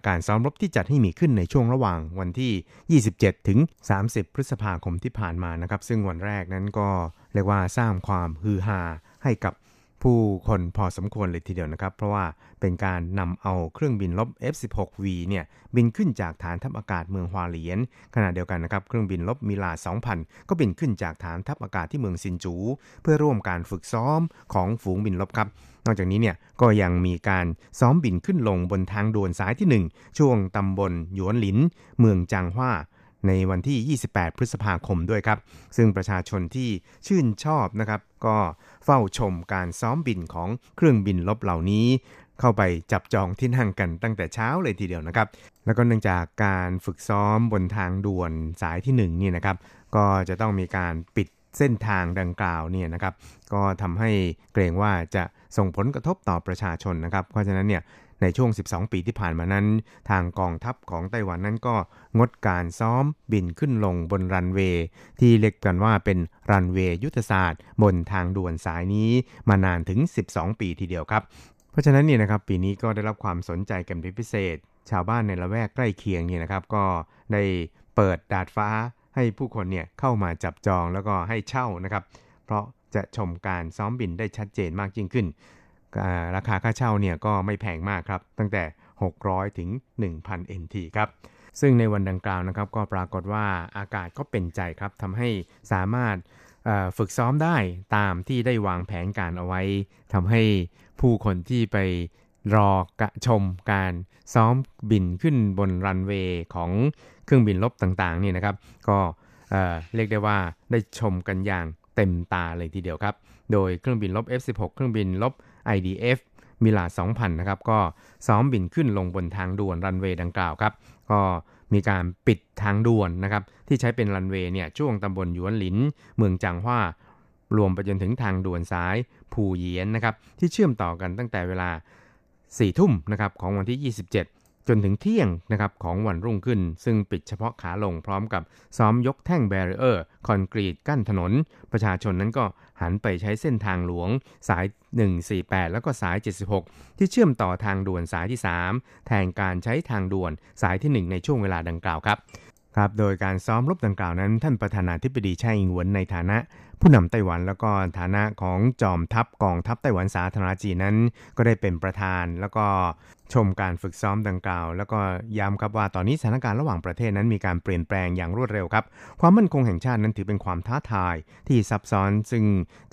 การซ้อมรบที่จัดให้มีขึ้นในช่วงระหว่างวันที่ 27 ถึง 30 พฤษภาคมที่ผ่านมานะครับ ซึ่งวันแรกนั้นก็เรียกว่าสร้างความฮือฮาให้กับ ผู้คนพอสมควรเลยทีเดียวนะครับ เพราะว่าเป็นการนำเอาเครื่องบินลบ F16V เนี่ยบินขึ้นจากฐานทัพอากาศเมืองฮวาเหลียน ขณะเดียวกันนะครับเครื่องบินลบมิลา 2000 ก็บินขึ้นจากฐานทัพอากาศที่เมืองซินจู เพื่อร่วมการฝึกซ้อมของฝูงบินลบครับนอกจากนี้เนี่ยก็ยังมีการซ้อมบินขึ้นลงบนทางด่วนสายที่ 1 ช่วงตำบลหยวนหลิน เมืองจางฮวา ในวันที่ 28 พฤษภาคมด้วยครับ ซึ่งประชาชนที่ชื่นชอบนะครับ ก็เฝ้าชมการซ้อมบินของเครื่องบินลบเหล่านี้ เข้าไปจับจองที่นั่งกันตั้งแต่เช้าเลยทีเดียวนะครับ แล้วก็เนื่องจากการฝึกซ้อมบนทางด่วนสายที่1นี่นะครับ ก็จะต้องมีการปิดเส้นทางดังกล่าวเนี่ยนะครับ ก็ทำให้เกรงว่าจะส่งผลกระทบต่อประชาชนนะครับ เพราะฉะนั้นเนี่ย ในช่วง 12 ปีที่ผ่านมานั้น ทางกองทัพของไต้หวันนั้นก็งดการซ้อมบินขึ้นลงบนรันเวย์ที่เรียกกันว่าเป็นรันเวย์ยุทธศาสตร์ บนทางด่วนสายนี้มานานถึง 12 ปีทีเดียวครับเพราะฉะนั้นเนี่ยนะครับปีนี้ก็ได้รับความสนใจกันเป็นพิเศษ ชาวบ้านในละแวกใกล้เคียงเนี่ยนะครับก็ได้เปิดดาดฟ้าให้ผู้คนเนี่ยเข้ามาจับจองแล้วก็ให้เช่านะครับ เพราะจะชมการซ้อมบินได้ชัดเจนมากยิ่งขึ้น ราคาค่าเช่าเนี่ยก็ไม่แพงมากครับ ตั้งแต่ 600 ถึง 1,000 NT ครับ ซึ่งในวันดังกล่าวนะครับ ก็ปรากฏว่าอากาศก็เป็นใจครับทำให้สามารถฝึกซ้อมได้ตามที่ได้วางแผนการเอาไว้ทำให้ผู้คนที่ไปรอกะชมการซ้อมบินขึ้นบนรันเวย์ของเครื่องบินลบต่างๆนี่นะครับ ก็เรียกได้ว่าได้ชมกันอย่างเต็มตาเลยทีเดียวครับ โดยเครื่องบินลบ F16 เครื่องบินลบ IDF มิราจ 2,000 นะครับ ก็ซ้อมบินขึ้นลงบนทางด่วนรันเวย์ดังกล่าวครับ ก็มีการปิดทางด่วนนะครับ ที่ใช้เป็นรันเวย์เนี่ยช่วงตำบลหยวนหลิน เมืองจางฮวารวมไปจนถึงทางด่วนสายผู่เยียนนะครับ ที่เชื่อมต่อกันตั้งแต่เวลา 4 ทุ่มนะครับของวันที่ 27 จนถึงเที่ยงนะครับของวันรุ่งขึ้น ซึ่งปิดเฉพาะขาลงพร้อมกับซ้อมยกแท่ง barrier คอนกรีตกั้นถนน ประชาชนนั้นก็ หันไปใช้เส้นทางหลวงสาย 148 แล้วก็สาย 76 ที่เชื่อมต่อทางด่วนสายที่ 3 แทนการใช้ทางด่วนสายที่ 1 ในช่วงเวลาดังกล่าวครับ ครับโดยการซ้อมรบดังกล่าวนั้น ท่านประธานาธิบดีไช่อิงหวนในฐานะ ผู้นำไต้หวันแล้วก็ฐานะของจอมทัพกองทัพไต้หวันสาธารณจีนนั้น ก็ได้เป็นประธานแล้วก็ชมการฝึกซ้อมดังกล่าว แล้วก็ย้ำครับว่าตอนนี้สถานการณ์ระหว่างประเทศนั้นมีการเปลี่ยนแปลงอย่างรวดเร็วครับ ความมั่นคงแห่งชาตินั้นถือเป็นความท้าทายที่ซับซ้อนซึ่ง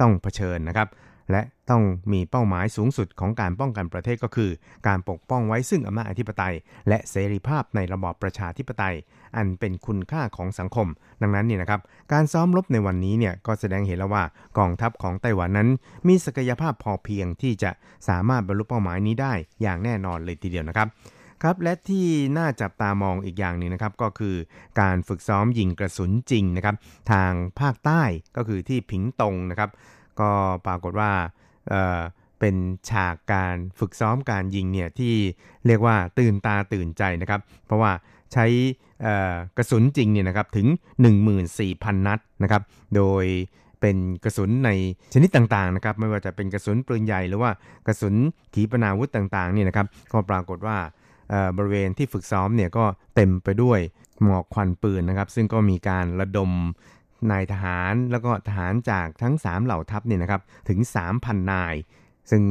ต้องเผชิญนะครับ และต้องมีเป้าหมายสูงสุดของการป้องกันประเทศก็คือ การปกป้องไว้ซึ่งอำนาจอธิปไตย และเสรีภาพในระบอบประชาธิปไตย อันเป็นคุณค่าของสังคม ดังนั้นเนี่ยนะครับ การซ้อมรบในวันนี้เนี่ยก็แสดงเห็นแล้วว่ากองทัพของไต้หวันนั้น มีศักยภาพพอเพียงที่จะสามารถบรรลุเป้าหมายนี้ได้อย่างแน่นอนเลยทีเดียวนะครับครับและที่น่าจับตามองอีกอย่างหนึ่งนะครับก็คือการฝึกซ้อมยิงกระสุนจริงนะครับทางภาคใต้ก็คือที่ผิงตงนะครับ ก็ปรากฏว่าเเป็นฉากการฝึกซ้อมการยิงเนี่ยที่เรียกว่าตื่นตาตื่นใจนะครับ เพราะว่าใช้กระสุนจริงเนี่ยนะครับถึง 14,000 นัดนะครับ โดยเป็นกระสุนในชนิดต่างๆนะครับ ไม่ว่าจะเป็นกระสุนปืนใหญ่หรือว่ากระสุนขีปนาวุธต่างๆเนี่ยนะครับ ก็ปรากฏว่าบริเวณที่ฝึกซ้อมเนี่ยก็เต็มไปด้วยหมอกควันปืนนะครับ ซึ่งก็มีการระดม นายทหารแล้วก็ทหารจากทั้ง 3 เหล่าทัพเนี่ยนะครับถึง 3,000 นาย ซึ่ง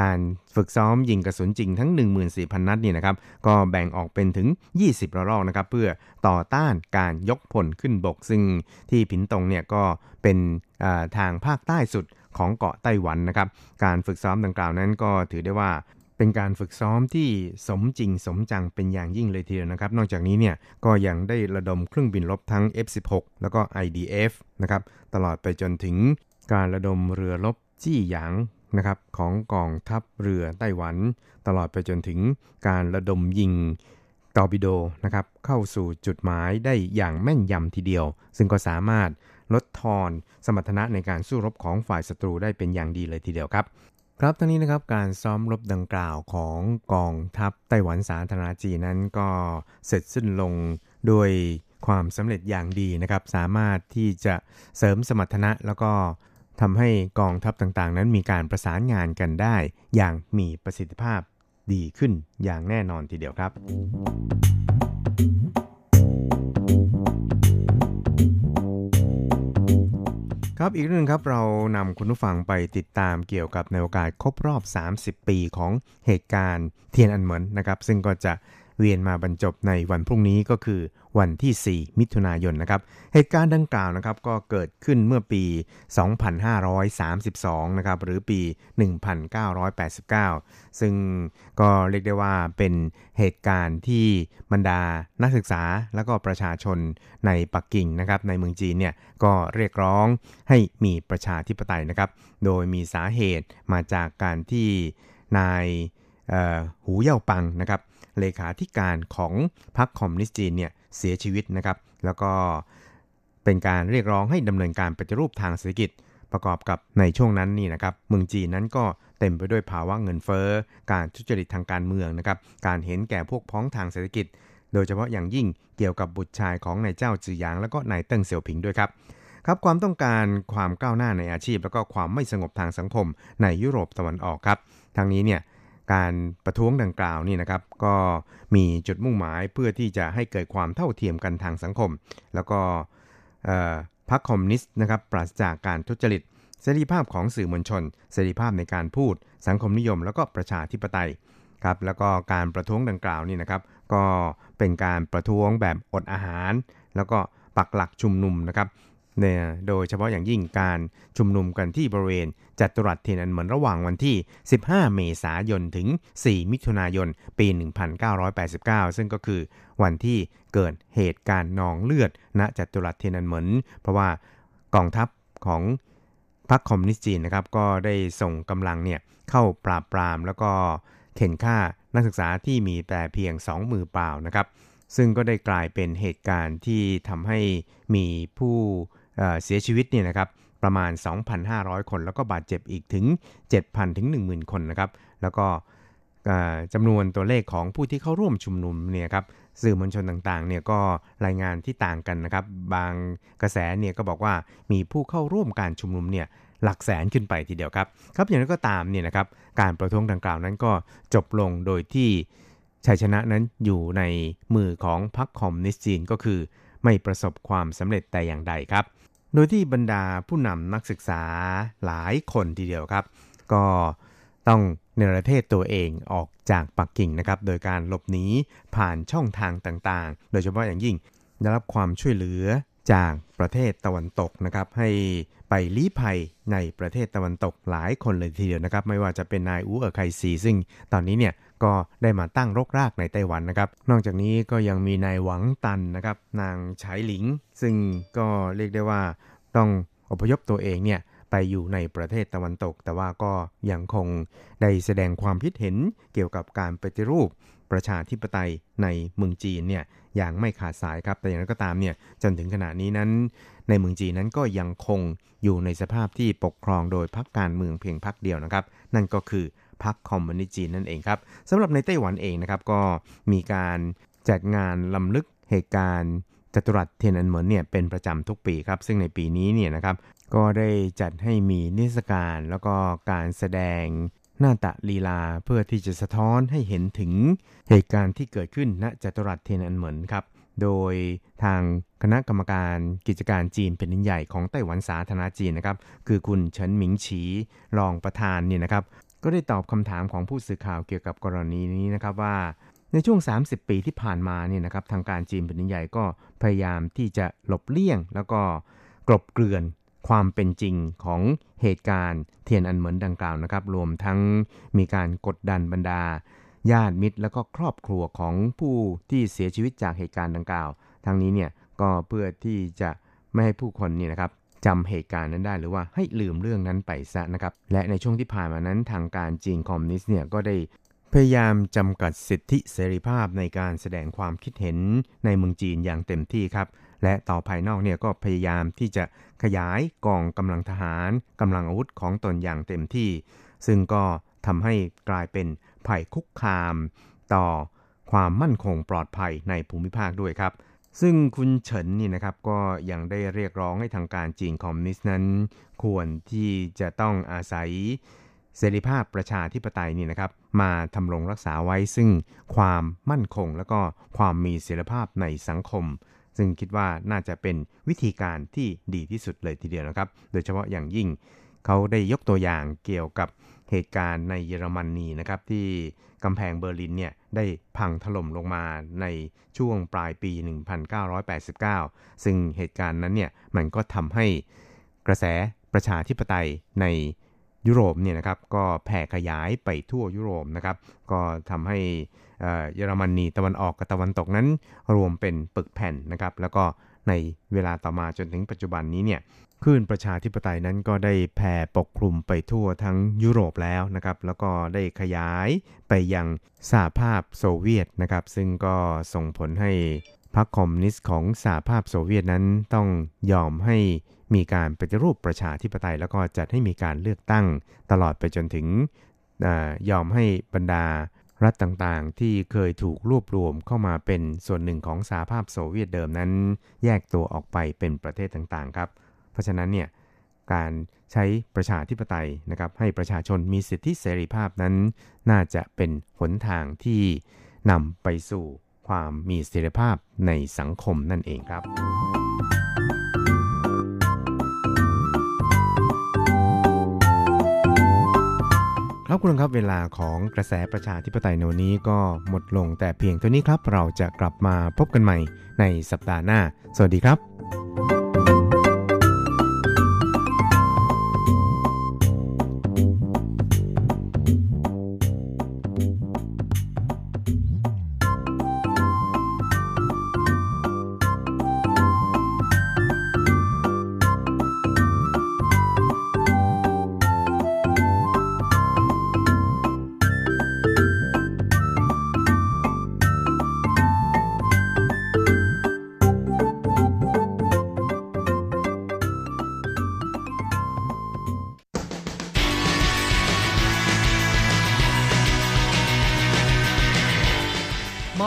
การฝึกซ้อมยิงกระสุนจริงทั้ง 14,000 นัดเนี่ยนะครับก็แบ่งออกเป็นถึง 20 ระลอกนะครับเพื่อต่อต้านการยกพลขึ้นบก ซึ่งที่ผินตงเนี่ยก็เป็นาทางภาคใต้สุดของเกาะไต้หวันนะครับ การฝึกซ้อมดังกล่าวนั้นก็ถือได้ว่า เป็นการฝึกซ้อมที่สมจริงสมจังเป็นอย่างยิ่งเลยทีเดียวนะครับ นอกจากนี้เนี่ยก็ยังได้ระดมเครื่องบินรบทั้ง F16 แล้วก็ IDF นะครับตลอดไปจนถึงการระดมเรือรบจี้หยางนะครับของกองทัพเรือไต้หวัน ตลอดไปจนถึงการระดมยิงตอร์ปิโดนะครับเข้าสู่จุดหมายได้อย่างแม่นยำทีเดียว ซึ่งก็สามารถลดทอนสมรรถนะในการสู้รบของฝ่ายศัตรูได้เป็นอย่างดีเลยทีเดียวครับ ครับทั้งนี้นะครับการซ้อมรบดังกล่าวของกองทัพไต้หวันสาธารณจีนนั้นก็เสร็จสิ้นลงด้วยความสำเร็จอย่างดีนะครับ สามารถที่จะเสริมสมรรถนะแล้วก็ทำให้กองทัพต่างๆ นั้นมีการประสานงานกันได้ อย่างมีประสิทธิภาพดีขึ้นอย่างแน่นอนทีเดียวครับ ครับอีกเรื่องครับเรานำคุณผู้ฟังไปติดตามเกี่ยวกับในโอกาสครบรอบ 30 ปีของเหตุการณ์เทียนอันเหมินนะครับ ซึ่งก็จะ เวียนมาบรรจบในวันพรุ่งนี้ก็คือวันที่ 4 มิถุนายนนะครับ เหตุการณ์ดังกล่าวนะครับก็เกิดขึ้นเมื่อปี 2532 นะครับหรือปี 1989 ซึ่งก็เรียกได้ว่าเป็นเหตุการณ์ที่บรรดานักศึกษาและก็ประชาชนในปักกิ่งนะครับในเมืองจีนเนี่ยก็เรียกร้องให้มีประชาธิปไตยนะครับ โดยมีสาเหตุมาจากการที่นายหูเย่าปังนะครับ เลขาธิการของพรรคคอมมิวนิสต์จีนเนี่ยเสียชีวิตนะครับ แล้วก็เป็นการเรียกร้องให้ดำเนินการปฏิรูปทางเศรษฐกิจประกอบกับในช่วงนั้นนี่นะครับเมืองจีนนั้นก็เต็มไปด้วยภาวะเงินเฟ้อ การทุจริตทางการเมืองนะครับการเห็นแก่พวกพ้องทางเศรษฐกิจ โดยเฉพาะอย่างยิ่งเกี่ยวกับบุตรชายของนายเจ้าจือหยาง และก็นายเติ้งเสี่ยวผิงด้วยครับครับความต้องการความก้าวหน้าในอาชีพ แล้วก็ความไม่สงบทางสังคมในยุโรปตะวันออกครับทางนี้เนี่ย การประท้วงดังกล่าวนี่นะครับ ก็มีจุดมุ่งหมายเพื่อที่จะให้เกิดความเท่าเทียมกันทางสังคม แล้วก็พรรคคอมมิวนิสต์นะครับปราศจากการทุจริตเสรีภาพของสื่อมวลชน เสรีภาพในการพูด สังคมนิยม แล้วก็ประชาธิปไตยครับแล้วก็การประท้วงดังกล่าวนี่นะครับ ก็เป็นการประท้วงแบบอดอาหาร แล้วก็ปักหลักชุมนุมนะครับ เนี่ยโดยเฉพาะอย่างยิ่งการชุมนุมกันที่บริเวณจัตุรัสเทียนอันเหมือนระหว่างวันที่ 15 เมษายน ถึง 4 มิถุนายน ปี 1989 ซึ่งก็คือวันที่เกิดเหตุการณ์นองเลือด ณจัตุรัสเทียนอันเหมินเพราะว่ากองทัพของพรรคคอมมิวนิสต์จีนนะครับ ก็ได้ส่งกำลังเนี่ยเข้าปราบปรามแล้วก็เข็นฆ่านักศึกษาที่มีแต่เพียง 2 มือเปล่านะครับ ซึ่งก็ได้กลายเป็นเหตุการณ์ที่ทำให้มีผู้ เสียชีวิตเนี่ยนะครับประมาณ 2,500 คน แล้วก็บาดเจ็บอีกถึง 7,000 ถึง 10,000 คนนะครับ แล้วก็จำนวนตัวเลขของผู้ที่เข้าร่วมชุมนุมเนี่ยครับสื่อมวลชนต่างๆเนี่ยก็รายงานที่ต่างกันนะครับ บางกระแสเนี่ยก็บอกว่ามีผู้เข้าร่วมการชุมนุมเนี่ยหลักแสนขึ้นไปทีเดียวครับ ครับอย่างไรก็ตามเนี่ยนะครับการประท้วงดังกล่าวนั้นก็จบลงโดยที่ชัยชนะนั้นอยู่ในมือของพรรคคอมมิวนิสต์จีนก็คือ ไม่ประสบความสำเร็จแต่อย่างใดครับ โดยที่บรรดาผู้นำนักศึกษาหลายคนทีเดียวครับ ก็ต้องเนรเทศตัวเองออกจากปักกิ่งนะครับ โดยการหลบหนีผ่านช่องทางต่างๆ โดยเฉพาะอย่างยิ่งได้รับความช่วยเหลือจากประเทศตะวันตกนะครับ ให้ไปลี้ภัยในประเทศตะวันตกหลายคนเลยทีเดียวนะครับ ไม่ว่าจะเป็นนายอูเอ๋อไคซี ซึ่งตอนนี้เนี่ย ก็ได้มาตั้งรกรากในไต้หวันนะครับ นอกจากนี้ก็ยังมีนายหวังตันนะครับ นางฉายหลิง ซึ่งก็เรียกได้ว่าต้องอพยพตัวเองเนี่ยไปอยู่ในประเทศตะวันตก แต่ว่าก็ยังคงได้แสดงความคิดเห็นเกี่ยวกับการปฏิรูปประชาธิปไตยในเมืองจีนเนี่ยอย่างไม่ขาดสายครับ แต่อย่างไรก็ตามเนี่ยจนถึงขณะนี้นั้น ในเมืองจีนนั้นก็ยังคงอยู่ในสภาพที่ปกครองโดยพรรคการเมืองเพียงพรรคเดียวนะครับ นั่นก็คือ พรรคคอมมิวนิสต์จีนนั่นเองครับสำหรับในไต้หวันเองนะครับก็มีการจัดงานลำลึกเหตุการณ์จัตุรัสเทียนอันเหมินเนี่ยเป็นประจำทุกปีครับ ซึ่งในปีนี้เนี่ยนะครับก็ได้จัดให้มีนิทรรศการแล้วก็การแสดงหน้าตะลีลาเพื่อที่จะสะท้อนให้เห็นถึงเหตุการณ์ที่เกิดขึ้นณจัตุรัสเทียนอันเหมินครับโดยทางคณะกรรมการกิจการจีนเป็นใหญ่ของไต้หวันสาธารณจีนนะครับ คือคุณเฉินหมิงฉีรองประธานเนี่ยนะครับ ก็ได้ตอบคำถามของผู้สื่อข่าวเกี่ยวกับกรณีนี้นะครับว่า ในช่วง 30 ปีที่ผ่านมาเนี่ยนะครับทางการจีนเป็นใหญ่ก็พยายามที่จะหลบเลี่ยง แล้วก็กลบเกลื่อนความเป็นจริงของเหตุการณ์เทียนอันเหมือนดังกล่าวนะครับ รวมทั้งมีการกดดันบรรดา ญาติมิตร แล้วก็ครอบครัวของผู้ที่เสียชีวิตจากเหตุการณ์ดังกล่าว ทั้งนี้เนี่ยก็เพื่อที่จะไม่ให้ผู้คนเนี่ยนะครับ จำเหตุการณ์นั้นได้หรือว่าให้ลืมเรื่องนั้นไปซะนะครับ และในช่วงที่ผ่านมานั้นทางการจีนคอมมิวนิสต์เนี่ยก็ได้พยายามจำกัดสิทธิเสรีภาพในการแสดงความคิดเห็นในเมืองจีนอย่างเต็มที่ครับ และต่อภายนอกเนี่ยก็พยายามที่จะขยายกองกำลังทหารกำลังอาวุธของตนอย่างเต็มที่ ซึ่งก็ทำให้กลายเป็นภัยคุกคาม ต่อความมั่นคงปลอดภัยในภูมิภาคด้วยครับ ซึ่งคุณเฉินนี่นะครับก็ยังได้เรียกร้องให้ทางการจีนคอมมิวนิสต์นั้น ควรที่จะต้องอาศัยเสรีภาพประชาธิปไตยนี่นะครับมาทำรงรักษาไว้ซึ่งความมั่นคง แล้วก็ความมีเสรีภาพในสังคม ซึ่งคิดว่าน่าจะเป็นวิธีการที่ดีที่สุดเลยทีเดียวนะครับ โดยเฉพาะอย่างยิ่งเขาได้ยกตัวอย่างเกี่ยวกับ เหตุการณ์ในเยอรมนนีนะครับที่กำแพงเบอร์ลินเนี่ยได้พังถล่มลงมาในช่วงปลายปี 1989 ซึ่งเหตุการณ์นั้นเนี่ยมันก็ทำให้กระแสประชาธิปไตยในยุโรปเนี่ยนะครับก็แผ่ขยายไปทั่วยุโรปนะครับก็ทำให้เยอรมนีตะวันออกกับตะวันตกนั้นรวมเป็นปึกแผ่นนะครับแล้วก็ ในเวลาต่อมาจนถึงปัจจุบันนี้เนี่ยคลื่นประชาธิปไตยนั้นก็ได้แผ่ปกคลุมไปทั่วทั้งยุโรปแล้วนะครับ แล้วก็ได้ขยายไปยังสหภาพโซเวียตนะครับ ซึ่งก็ส่งผลให้พรรคคอมมิวนิสต์ของสหภาพโซเวียตนั้นต้องยอมให้มีการปฏิรูปประชาธิปไตย แล้วก็จัดให้มีการเลือกตั้งตลอดไปจนถึงยอมให้บรรดา รัฐต่างๆ ที่เคยถูกรวบรวมเข้ามาเป็นส่วนหนึ่งของสหภาพโซเวียตเดิมนั้น แยกตัวออกไปเป็นประเทศต่างๆ ครับ เพราะฉะนั้นเนี่ยการใช้ประชาธิปไตยนะครับให้ประชาชนมีสิทธิเสรีภาพนั้น น่าจะเป็นหนทางที่นำไปสู่ความมีเสรีภาพในสังคมนั่นเองครับ คุณครับเวลาของกระแสประชาธิปไตยโนนี้ก็หมดลงแต่เพียงเท่านี้ครับ เราจะกลับมาพบกันใหม่ในสัปดาห์หน้า สวัสดีครับ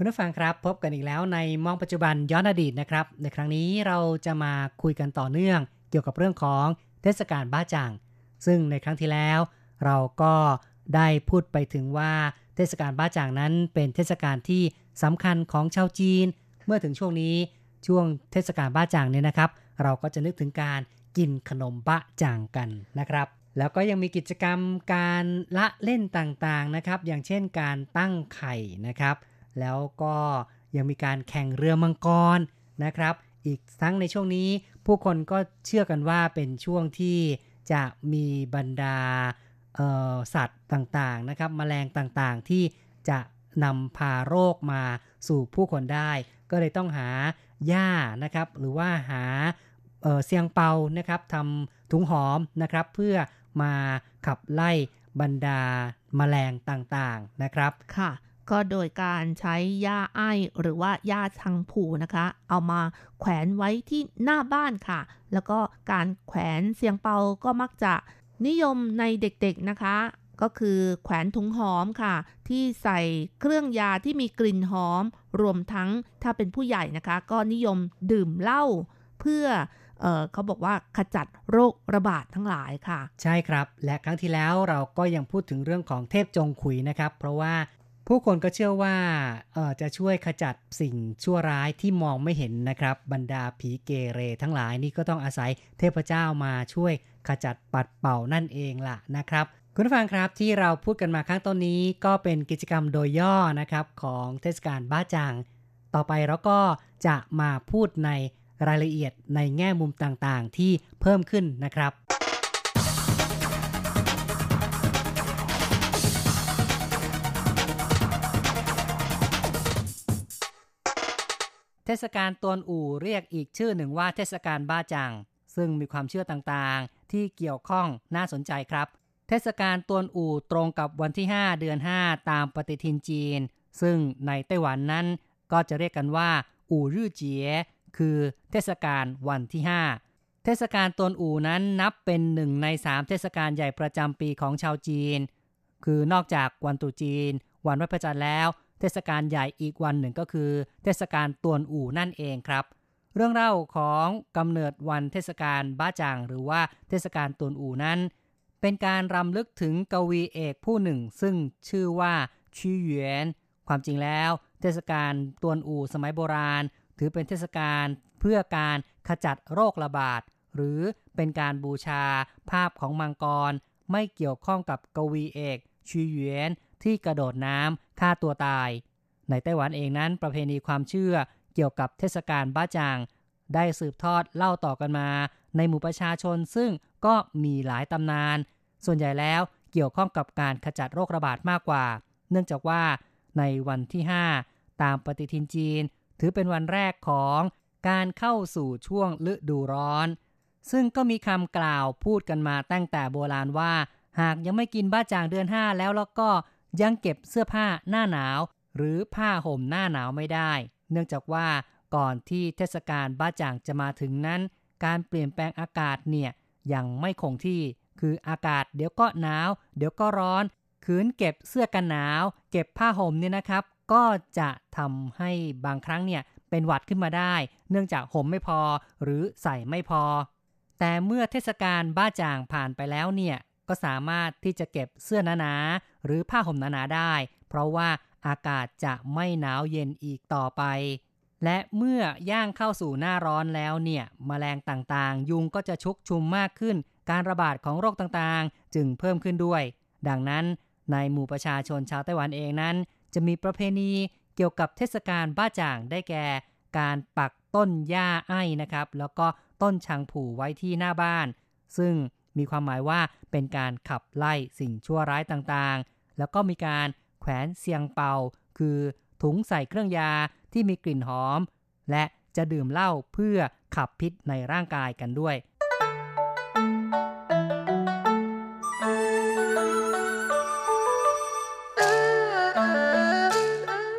คุณผู้ฟังครับ พบกันอีกแล้วในมองปัจจุบันย้อนอดีตนะครับ ในครั้งนี้เราจะมาคุยกันต่อเนื่องเกี่ยวกับเรื่องของเทศกาลบ้าจ่างซึ่งในครั้งที่แล้ว เราก็ได้พูดไปถึงว่าเทศกาลบ้าจ่างนั้นเป็นเทศกาลที่สำคัญของชาวจีน เมื่อถึงช่วงนี้ช่วงเทศกาลบ้าจ่างเนี่ยนะครับ เราก็จะนึกถึงการกินขนมบ้าจ่างกันนะครับ แล้วก็ยังมีกิจกรรมการละเล่นต่างๆนะครับ อย่างเช่นการตั้งไข่นะครับ แล้วก็ยังมีการแข่งเรือมังกรนะครับ อีกทั้งในช่วงนี้ผู้คนก็เชื่อกันว่าเป็นช่วงที่จะมีบรรดาสัตว์ต่างๆนะครับแมลงต่างๆที่จะนำพาโรคมาสู่ผู้คนได้ ก็เลยต้องหาหญ้านะครับ หรือว่าหาเเสียงเปานะครับทำถุงหอมนะครับ เพื่อมาขับไล่บรรดาแมลงต่างๆนะครับ ค่ะ ก็โดยการใช้หญ้าไอ้หรือว่าหญ้าชังผูนะคะ เอามาแขวนไว้ที่หน้าบ้านค่ะ แล้วก็การแขวนเสียงเปาก็มักจะนิยมในเด็กๆนะคะ ก็คือแขวนถุงหอมค่ะ ที่ใส่เครื่องยาที่มีกลิ่นหอม รวมทั้งถ้าเป็นผู้ใหญ่นะคะ ก็นิยมดื่มเหล้าเพื่อเออเขาบอกว่าขจัดโรคระบาดทั้งหลายค่ะ ใช่ครับ และครั้งที่แล้วเราก็ยังพูดถึงเรื่องของเทพจงขุยนะครับ เพราะว่า ผู้คนก็เชื่อว่าจะช่วยขจัดสิ่งชั่วร้ายที่มองไม่เห็นนะครับ บรรดาผีเกเรทั้งหลายนี่ก็ต้องอาศัยเทพเจ้ามาช่วยขจัดปัดเป่านั่นเองล่ะนะครับ คุณผู้ฟังครับที่เราพูดกันมาข้างต้นนี้ก็เป็นกิจกรรมโดยย่อนะครับของเทศกาลบ้าจางต่อไปเราก็จะมาพูดในรายละเอียดในแง่มุมต่างๆ ที่เพิ่มขึ้นนะครับ เทศกาลตวนอู่เรียกอีกชื่อหนึ่งว่าเทศกาลบ้าจัง ซึ่งมีความเชื่อต่างๆ ที่เกี่ยวข้องน่าสนใจครับ เทศกาลตวนอู่ตรงกับวันที่ 5 เดือน 5 ตามปฏิทินจีน ซึ่งในไต้หวันนั้น ก็จะเรียกกันว่า อู่รื่อเจี๋ยคือเทศกาลวันที่ 5 เทศกาลตวนอู่นั้นนับเป็นหนึ่งใน 3 เทศกาลใหญ่ประจำปีของชาวจีน คือนอกจากวันตรุษจีน วันไหว้พระจันทร์แล้ว เทศกาลใหญ่อีกวันหนึ่งก็คือ เทศกาลตวนอู่นั่นเองครับ เรื่องเล่าของกำเนิดวันเทศกาลบ้าจางหรือว่าเทศกาลตวนอู่นั้น เป็นการรำลึกถึงกวีเอกผู้หนึ่ง ซึ่งชื่อว่าชีเหวียนความจริงแล้ว เทศกาลตวนอู่สมัยโบราณ ถือเป็นเทศกาลเพื่อการขจัดโรคระบาดหรือเป็นการบูชาภาพของมังกร ไม่เกี่ยวข้องกับกวีเอกชีเหวียนที่กระโดดน้ำ ฆ่าตัวตาย ในไต้หวันเองนั้นประเพณีความเชื่อเกี่ยวกับเทศกาลบ้าจาง ได้สืบทอดเล่าต่อกันมา ในหมู่ประชาชนซึ่งก็มีหลายตำนาน ส่วนใหญ่แล้วเกี่ยวข้องกับการขจัดโรคระบาดมากกว่า เนื่องจากว่าในวันที่ 5 ตามปฏิทินจีน ถือเป็นวันแรกของการเข้าสู่ช่วงฤดูร้อน ซึ่งก็มีคำกล่าวพูดกันมาตั้งแต่โบราณว่า หากยังไม่กินบ้าจางเดือน 5 แล้วแล้วก็ ยังเก็บเสื้อผ้าหน้าหนาว หรือผ้าห่มหน้าหนาวไม่ได้ เนื่องจากว่าก่อนที่เทศกาลบ้าจ่างจะมาถึงนั้น การเปลี่ยนแปลงอากาศเนี่ยยังไม่คงที่ คืออากาศเดี๋ยวก็หนาว เดี๋ยวก็ร้อนขืนเก็บเสื้อกันหนาว เก็บผ้าห่มเนี่ยนะครับ ก็จะทำให้บางครั้งเนี่ยเป็นหวัดขึ้นมาได้ เนื่องจากห่มไม่พอหรือใส่ไม่พอ แต่เมื่อเทศกาลบ้าจ่างผ่านไปแล้วเนี่ย ก็สามารถที่จะเก็บเสื้อหนาๆหรือผ้าห่มหนาๆได้ เพราะว่าอากาศจะไม่หนาวเย็นอีกต่อไป และเมื่อย่างเข้าสู่หน้าร้อนแล้วเนี่ยมแมลงต่างๆ ยุงก็จะชุกชุมมากขึ้น การระบาดของโรคต่างๆ จึงเพิ่มขึ้นด้วย ดังนั้นในหมู่ประชาชนชาวไต้หวันเองนั้น จะมีประเพณีเกี่ยวกับเทศกาลบ้าจ่างได้แก่ การปักต้นหญ้าไอ้นะครับ แล้วก็ต้นชังผูไว้ที่หน้าบ้าน ซึ่ง มีความหมายว่าเป็นการขับไล่สิ่งชั่วร้ายต่างๆ แล้วก็มีการแขวนเซียงเปา คือถุงใส่เครื่องยาที่มีกลิ่นหอม และจะดื่มเหล้าเพื่อขับพิษในร่างกายกันด้วย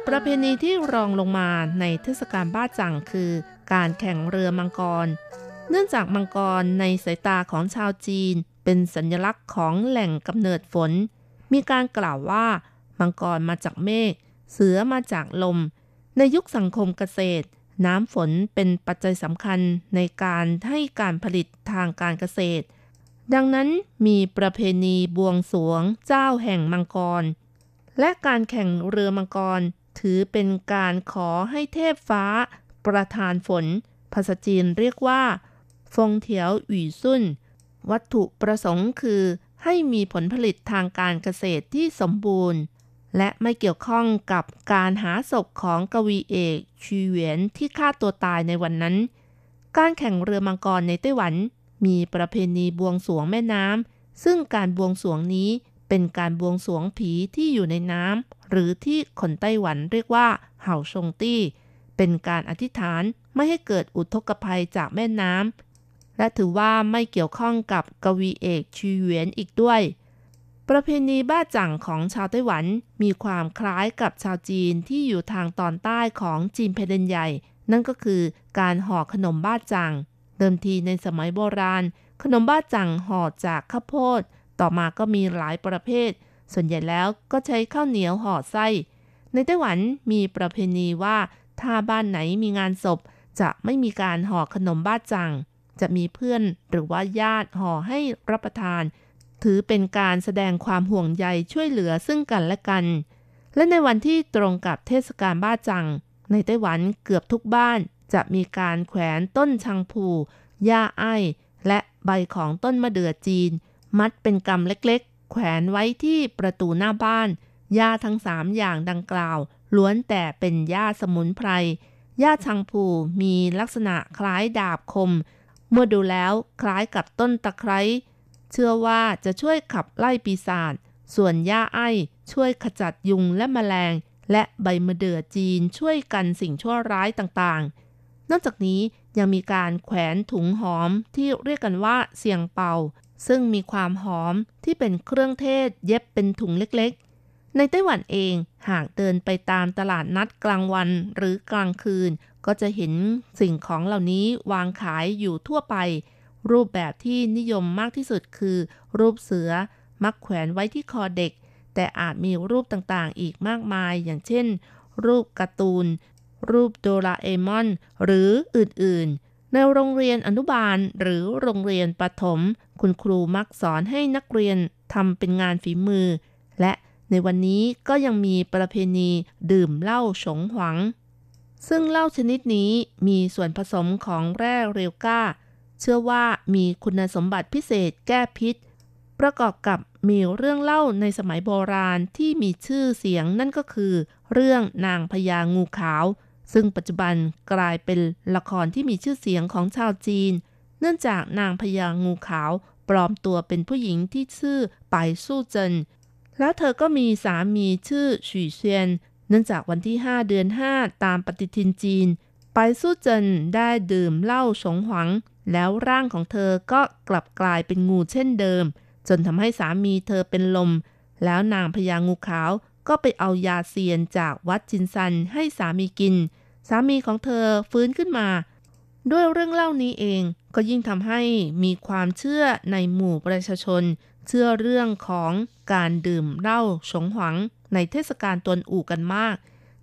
ประเพณีที่รองลงมาในเทศกาลบ้าจังคือ การแข่งเรือมังกร เนื่องจากมังกรในสายตาของชาวจีน เป็นสัญลักษณ์ของแหล่งกำเนิดฝน มีการกล่าวว่า มังกรมาจากเมฆ เสือมาจากลม ในยุคสังคมเกษตร น้ำฝนเป็นปัจจัยสำคัญในการให้การผลิตทางการเกษตร ดังนั้นมีประเพณีบวงสวงเจ้าแห่งมังกร และการแข่งเรือมังกร ถือเป็นการขอให้เทพฟ้า ประทานฝน ภาษาจีนเรียกว่า ฟงเถียวหวี่ซุ่น วัตถุประสงค์คือให้มีผลผลิตทางการเกษตรที่สมบูรณ์ และไม่เกี่ยวข้องกับการหาศพของกวีเอกชีเหวียนที่ฆ่าตัวตายในวันนั้น การแข่งเรือมังกรในไต้หวัน มีประเพณีบวงสวงแม่น้ำซึ่งการบวงสวงนี้เป็นการบวงสวงผีที่อยู่ในน้ำหรือที่คนไต้หวันเรียกว่าเห่าชงตี้ เป็นการอธิษฐานไม่ให้เกิดอุทกภัยจากแม่น้ำ และถือว่าไม่เกี่ยวข้องกับกวีเอกชีเหวียนอีกด้วย ประเพณีบ้าจั่งของชาวไต้หวันมีความคล้ายกับชาวจีนที่อยู่ทางตอนใต้ของจีนแผ่นดินใหญ่ นั่นก็คือการห่อขนมบ้าจั่งเดิมทีในสมัยโบราณ ขนมบ้าจั่งห่อจากข้าวโพด ต่อมาก็มีหลายประเภท ส่วนใหญ่แล้วก็ใช้ข้าวเหนียวห่อไส้ ในไต้หวันมีประเพณีว่าถ้าบ้านไหนมีงานศพ จะไม่มีการห่อขนมบ้าจัง จะมีเพื่อนหรือว่าญาติห่อให้รับประทาน ถือเป็นการแสดงความห่วงใยช่วยเหลือซึ่งกันและกัน และในวันที่ตรงกับเทศกาลบ้าจัง ในไต้หวันเกือบทุกบ้านจะมีการแขวนต้นชังผูหญ้าไอ้และใบของต้นมะเดื่อจีน มัดเป็นกำเล็กๆ แขวนไว้ที่ประตูหน้าบ้านหญ้าทั้งสามอย่างดังกล่าว ล้วนแต่เป็นหญ้าสมุนไพรหญ้าชังผูมีลักษณะคล้ายดาบคม เมื่อดูแล้วคล้ายกับต้นตะไคร้เชื่อว่าจะช่วยขับไล่ปีศาจส่วนหญ้าไอ้ช่วยขจัดยุงและแมลง และใบมะเดื่อจีนช่วยกันสิ่งชั่วร้ายต่างๆ นอกจากนี้ยังมีการแขวนถุงหอมที่เรียกกันว่าเสียงเป่า ซึ่งมีความหอมที่เป็นเครื่องเทศเย็บเป็นถุงเล็กๆ ในไต้หวันเองหากเดินไปตามตลาดนัดกลางวันหรือกลางคืน ก็จะเห็นสิ่งของเหล่านี้วางขายอยู่ทั่วไป รูปแบบที่นิยมมากที่สุดคือ รูปเสือมักแขวนไว้ที่คอเด็ก แต่อาจมีรูปต่างๆ อีกมากมาย อย่างเช่น รูปการ์ตูน รูปโดราเอมอน หรืออื่นๆ ในโรงเรียนอนุบาลหรือโรงเรียนประถม คุณครูมักสอนให้นักเรียนทำเป็นงานฝีมือ และในวันนี้ก็ยังมีประเพณีดื่มเหล้าฉงหวัง ซึ่งเหล้าชนิดนี้มีส่วนผสมของแร่เรลก้าเชื่อว่ามีคุณสมบัติพิเศษแก้พิษ ประกอบกับมีเรื่องเล่าในสมัยโบราณที่มีชื่อเสียงนั่นก็คือ เรื่องนางพญางูขาว ซึ่งปัจจุบันกลายเป็นละครที่มีชื่อเสียงของชาวจีน เนื่องจากนางพญางูขาว ปลอมตัวเป็นผู้หญิงที่ชื่อไปสู้เจินแล้วเธอก็มีสามีชื่อฉุยเซียน เนื่องจากวันที่ 5 เดือน 5 ตามปฏิทินจีน ไปสู้เจินได้ดื่มเหล้าสงหวัง แล้วร่างของเธอก็กลับกลายเป็นงูเช่นเดิม จนทำให้สามีเธอเป็นลม แล้วนางพญางูขาวก็ไปเอายาเซียนจากวัดจินซันให้สามีกิน สามีของเธอฟื้นขึ้นมา ด้วยเรื่องเล่านี้เองก็ยิ่งทำให้มีความเชื่อในหมู่ประชาชน เชื่อเรื่องของการดื่มเหล้าฉงหวัง ในเทศกาลตวนอู่กันมาก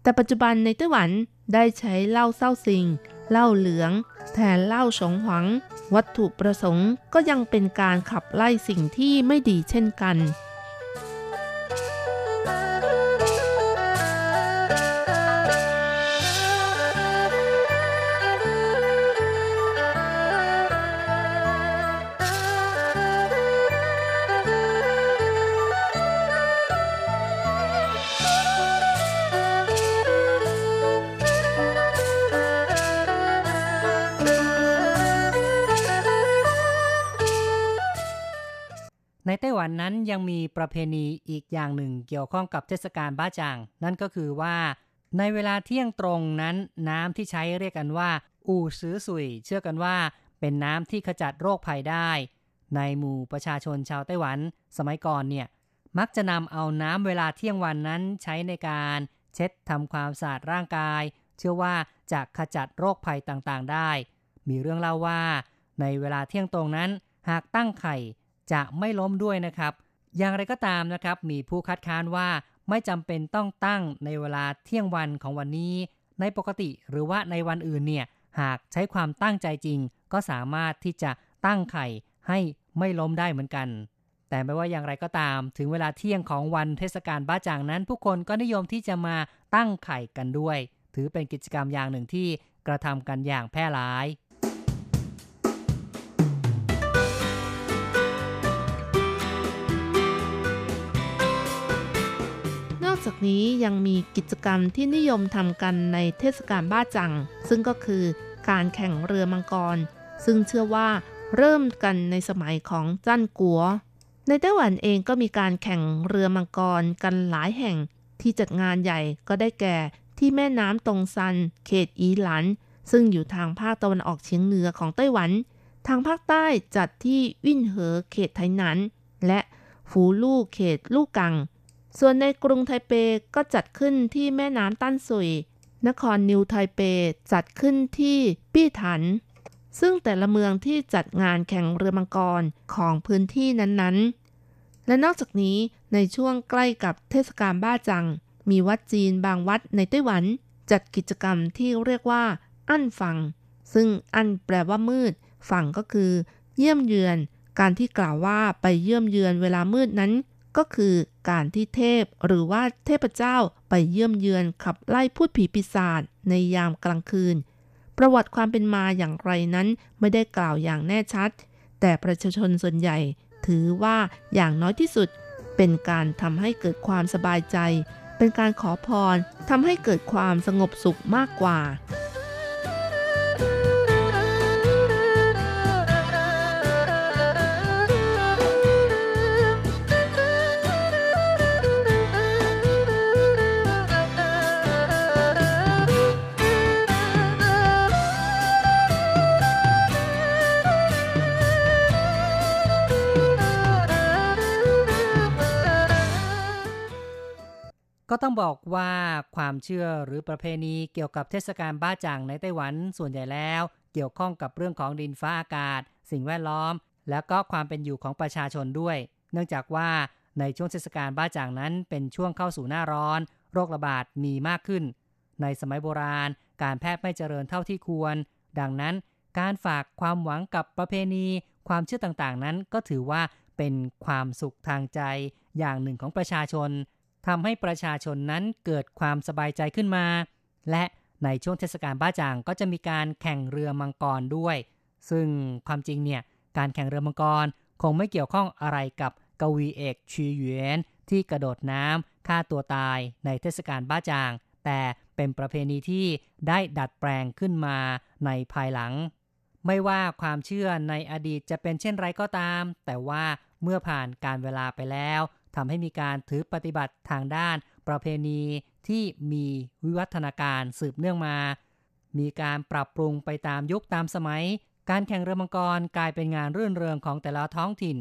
แต่ปัจจุบันในไต้หวันได้ใช้เหล้าเศร้าซิงเหล้าเหลือง แทนเหล้าสงหวัง วัตถุประสงค์ก็ยังเป็นการขับไล่สิ่งที่ไม่ดีเช่นกัน ในไต้หวันนั้นยังมีประเพณีอีกอย่างหนึ่งเกี่ยวข้องกับเทศกาลบ้าจาง นั่นก็คือว่าในเวลาเที่ยงตรงนั้นน้ำที่ใช้เรียกกันว่า อู่ซื้อสุย เชื่อกันว่าเป็นน้ำที่ขจัดโรคภัยได้ ในหมู่ประชาชนชาวไต้หวัน สมัยก่อนเนี่ยมักจะนำเอาน้ำเวลาเที่ยงวันนั้นใช้ในการเช็ดทำความสะอาดร่างกาย เชื่อว่าจะขจัดโรคภัยต่างๆได้ มีเรื่องเล่าว่า ในเวลาเที่ยงตรงนั้น หากตั้งไข่ จะไม่ล้มด้วยนะครับ อย่างไรก็ตามนะครับ มีผู้คัดค้านว่าไม่จำเป็นต้องตั้งในเวลาเที่ยงวันของวันนี้ ในปกติหรือว่าในวันอื่นเนี่ยหากใช้ความตั้งใจจริง ก็สามารถที่จะตั้งไข่ให้ไม่ล้มได้เหมือนกัน แต่ไม่ว่าอย่างไรก็ตาม ถึงเวลาเที่ยงของวันเทศกาลบ้าจางนั้น ผู้คนก็นิยมที่จะมาตั้งไข่กันด้วย ถือเป็นกิจกรรมอย่างหนึ่งที่กระทำกันอย่างแพร่หลาย จากนี้ยังมีกิจกรรมที่นิยมทำกันในเทศกาลบ้าจัง ซึ่งก็คือการแข่งเรือมังกร ซึ่งเชื่อว่าเริ่มกันในสมัยของจั้นกัว ในไต้หวันเองก็มีการแข่งเรือมังกรกันหลายแห่งที่จัดงานใหญ่ก็ได้แก่ที่แม่น้ำตงซัน เขตอีหลัน ซึ่งอยู่ทางภาคตะวันออกเฉียงเหนือของไต้หวัน ทางภาคใต้จัดที่วินเหอเขตไทหนัน และฟูลู่เขตลู่กัง ส่วนในกรุงไทเปก็จัดขึ้นที่แม่น้ำตั้นซุย นครนิวไทเปจัดขึ้นที่ปี้ถัน ซึ่งแต่ละเมืองที่จัดงานแข่งเรือมังกรของพื้นที่นั้นๆ และนอกจากนี้ในช่วงใกล้กับเทศกาลบ้าจัง มีวัดจีนบางวัดในไต้หวัน จัดกิจกรรมที่เรียกว่า อั้นฟัง ซึ่งอั้นแปลว่ามืดฝั่งก็คือ เยี่ยมเยือน การที่กล่าวว่าไปเยี่ยมเยือนเวลามืดนั้น ก็คือ การที่เทพ หรือว่าเทพเจ้าไปเยี่ยมเยือนขับไล่พูดผีปีศาจในยามกลางคืน ประวัติความเป็นมาอย่างไรนั้นไม่ได้กล่าวอย่างแน่ชัด แต่ประชาชนส่วนใหญ่ ถือว่าอย่างน้อยที่สุด เป็นการทำให้เกิดความสบายใจ เป็นการขอพรทำให้เกิดความสงบสุขมากกว่า ก็ต้องบอกว่าความเชื่อหรือประเพณีเกี่ยวกับเทศกาลบ้าจ่างในไต้หวันส่วนใหญ่แล้ว เกี่ยวข้องกับเรื่องของดินฟ้าอากาศ สิ่งแวดล้อม แล้วก็ความเป็นอยู่ของประชาชนด้วย เนื่องจากว่าในช่วงเทศกาลบ้าจ่างนั้น เป็นช่วงเข้าสู่หน้าร้อน โรคระบาดมีมากขึ้น ในสมัยโบราณ การแพทย์ไม่เจริญเท่าที่ควร ดังนั้น การฝากความหวังกับประเพณี ความเชื่อต่างๆนั้นก็ถือว่าเป็นความสุขทางใจอย่างหนึ่งของประชาชน ทำให้ประชาชนนั้นเกิดความสบายใจขึ้นมา และในช่วงเทศกาลบ้าจางก็จะมีการแข่งเรือมังกรด้วย ซึ่งความจริงเนี่ยการแข่งเรือมังกรคงไม่เกี่ยวข้องอะไรกับกวีเอกชีเหวียนที่กระโดดน้ำฆ่าตัวตายในเทศกาลบ้าจาง แต่เป็นประเพณีที่ได้ดัดแปลงขึ้นมาในภายหลัง ไม่ว่าความเชื่อในอดีตจะเป็นเช่นไรก็ตาม แต่ว่าเมื่อผ่านการเวลาไปแล้ว ทำให้มีการถือปฏิบัติทางด้านประเพณีที่มีวิวัฒนาการสืบเนื่องมา มีการปรับปรุงไปตามยุคตามสมัย การแข่งเรือมังกรกลายเป็นงานรื่นเริงของแต่ละท้องถิ่น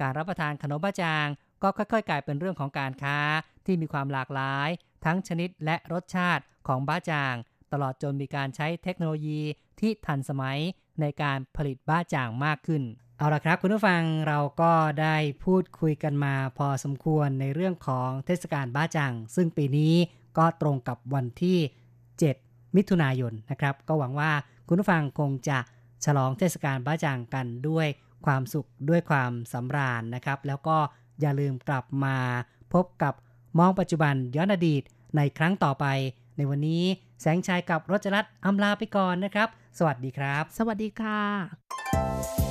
การรับประทานขนมบ้าจาง ก็ค่อยๆ กลายเป็นเรื่องของการค้าที่มีความหลากหลาย ทั้งชนิดและรสชาติของบ้าจาง ตลอดจนมีการใช้เทคโนโลยีที่ทันสมัยในการผลิตบ้าจางมากขึ้น เอาละครับคุณผู้ฟังเราก็ได้พูดคุยกันมาพอสมควรในเรื่องของเทศกาลบ้าจัง ซึ่งปีนี้ก็ตรงกับวันที่ 7 มิถุนายนนะครับ ก็หวังว่าคุณผู้ฟังคงจะฉลองเทศกาลบ้าจังกันด้วยความสุขด้วยความสำราญนะครับ แล้วก็อย่าลืมกลับมาพบกับมองปัจจุบันย้อนอดีตในครั้งต่อไป ในวันนี้แสงชัยกับรจรัตน์อำลาไปก่อนนะครับ สวัสดีครับ สวัสดีค่ะ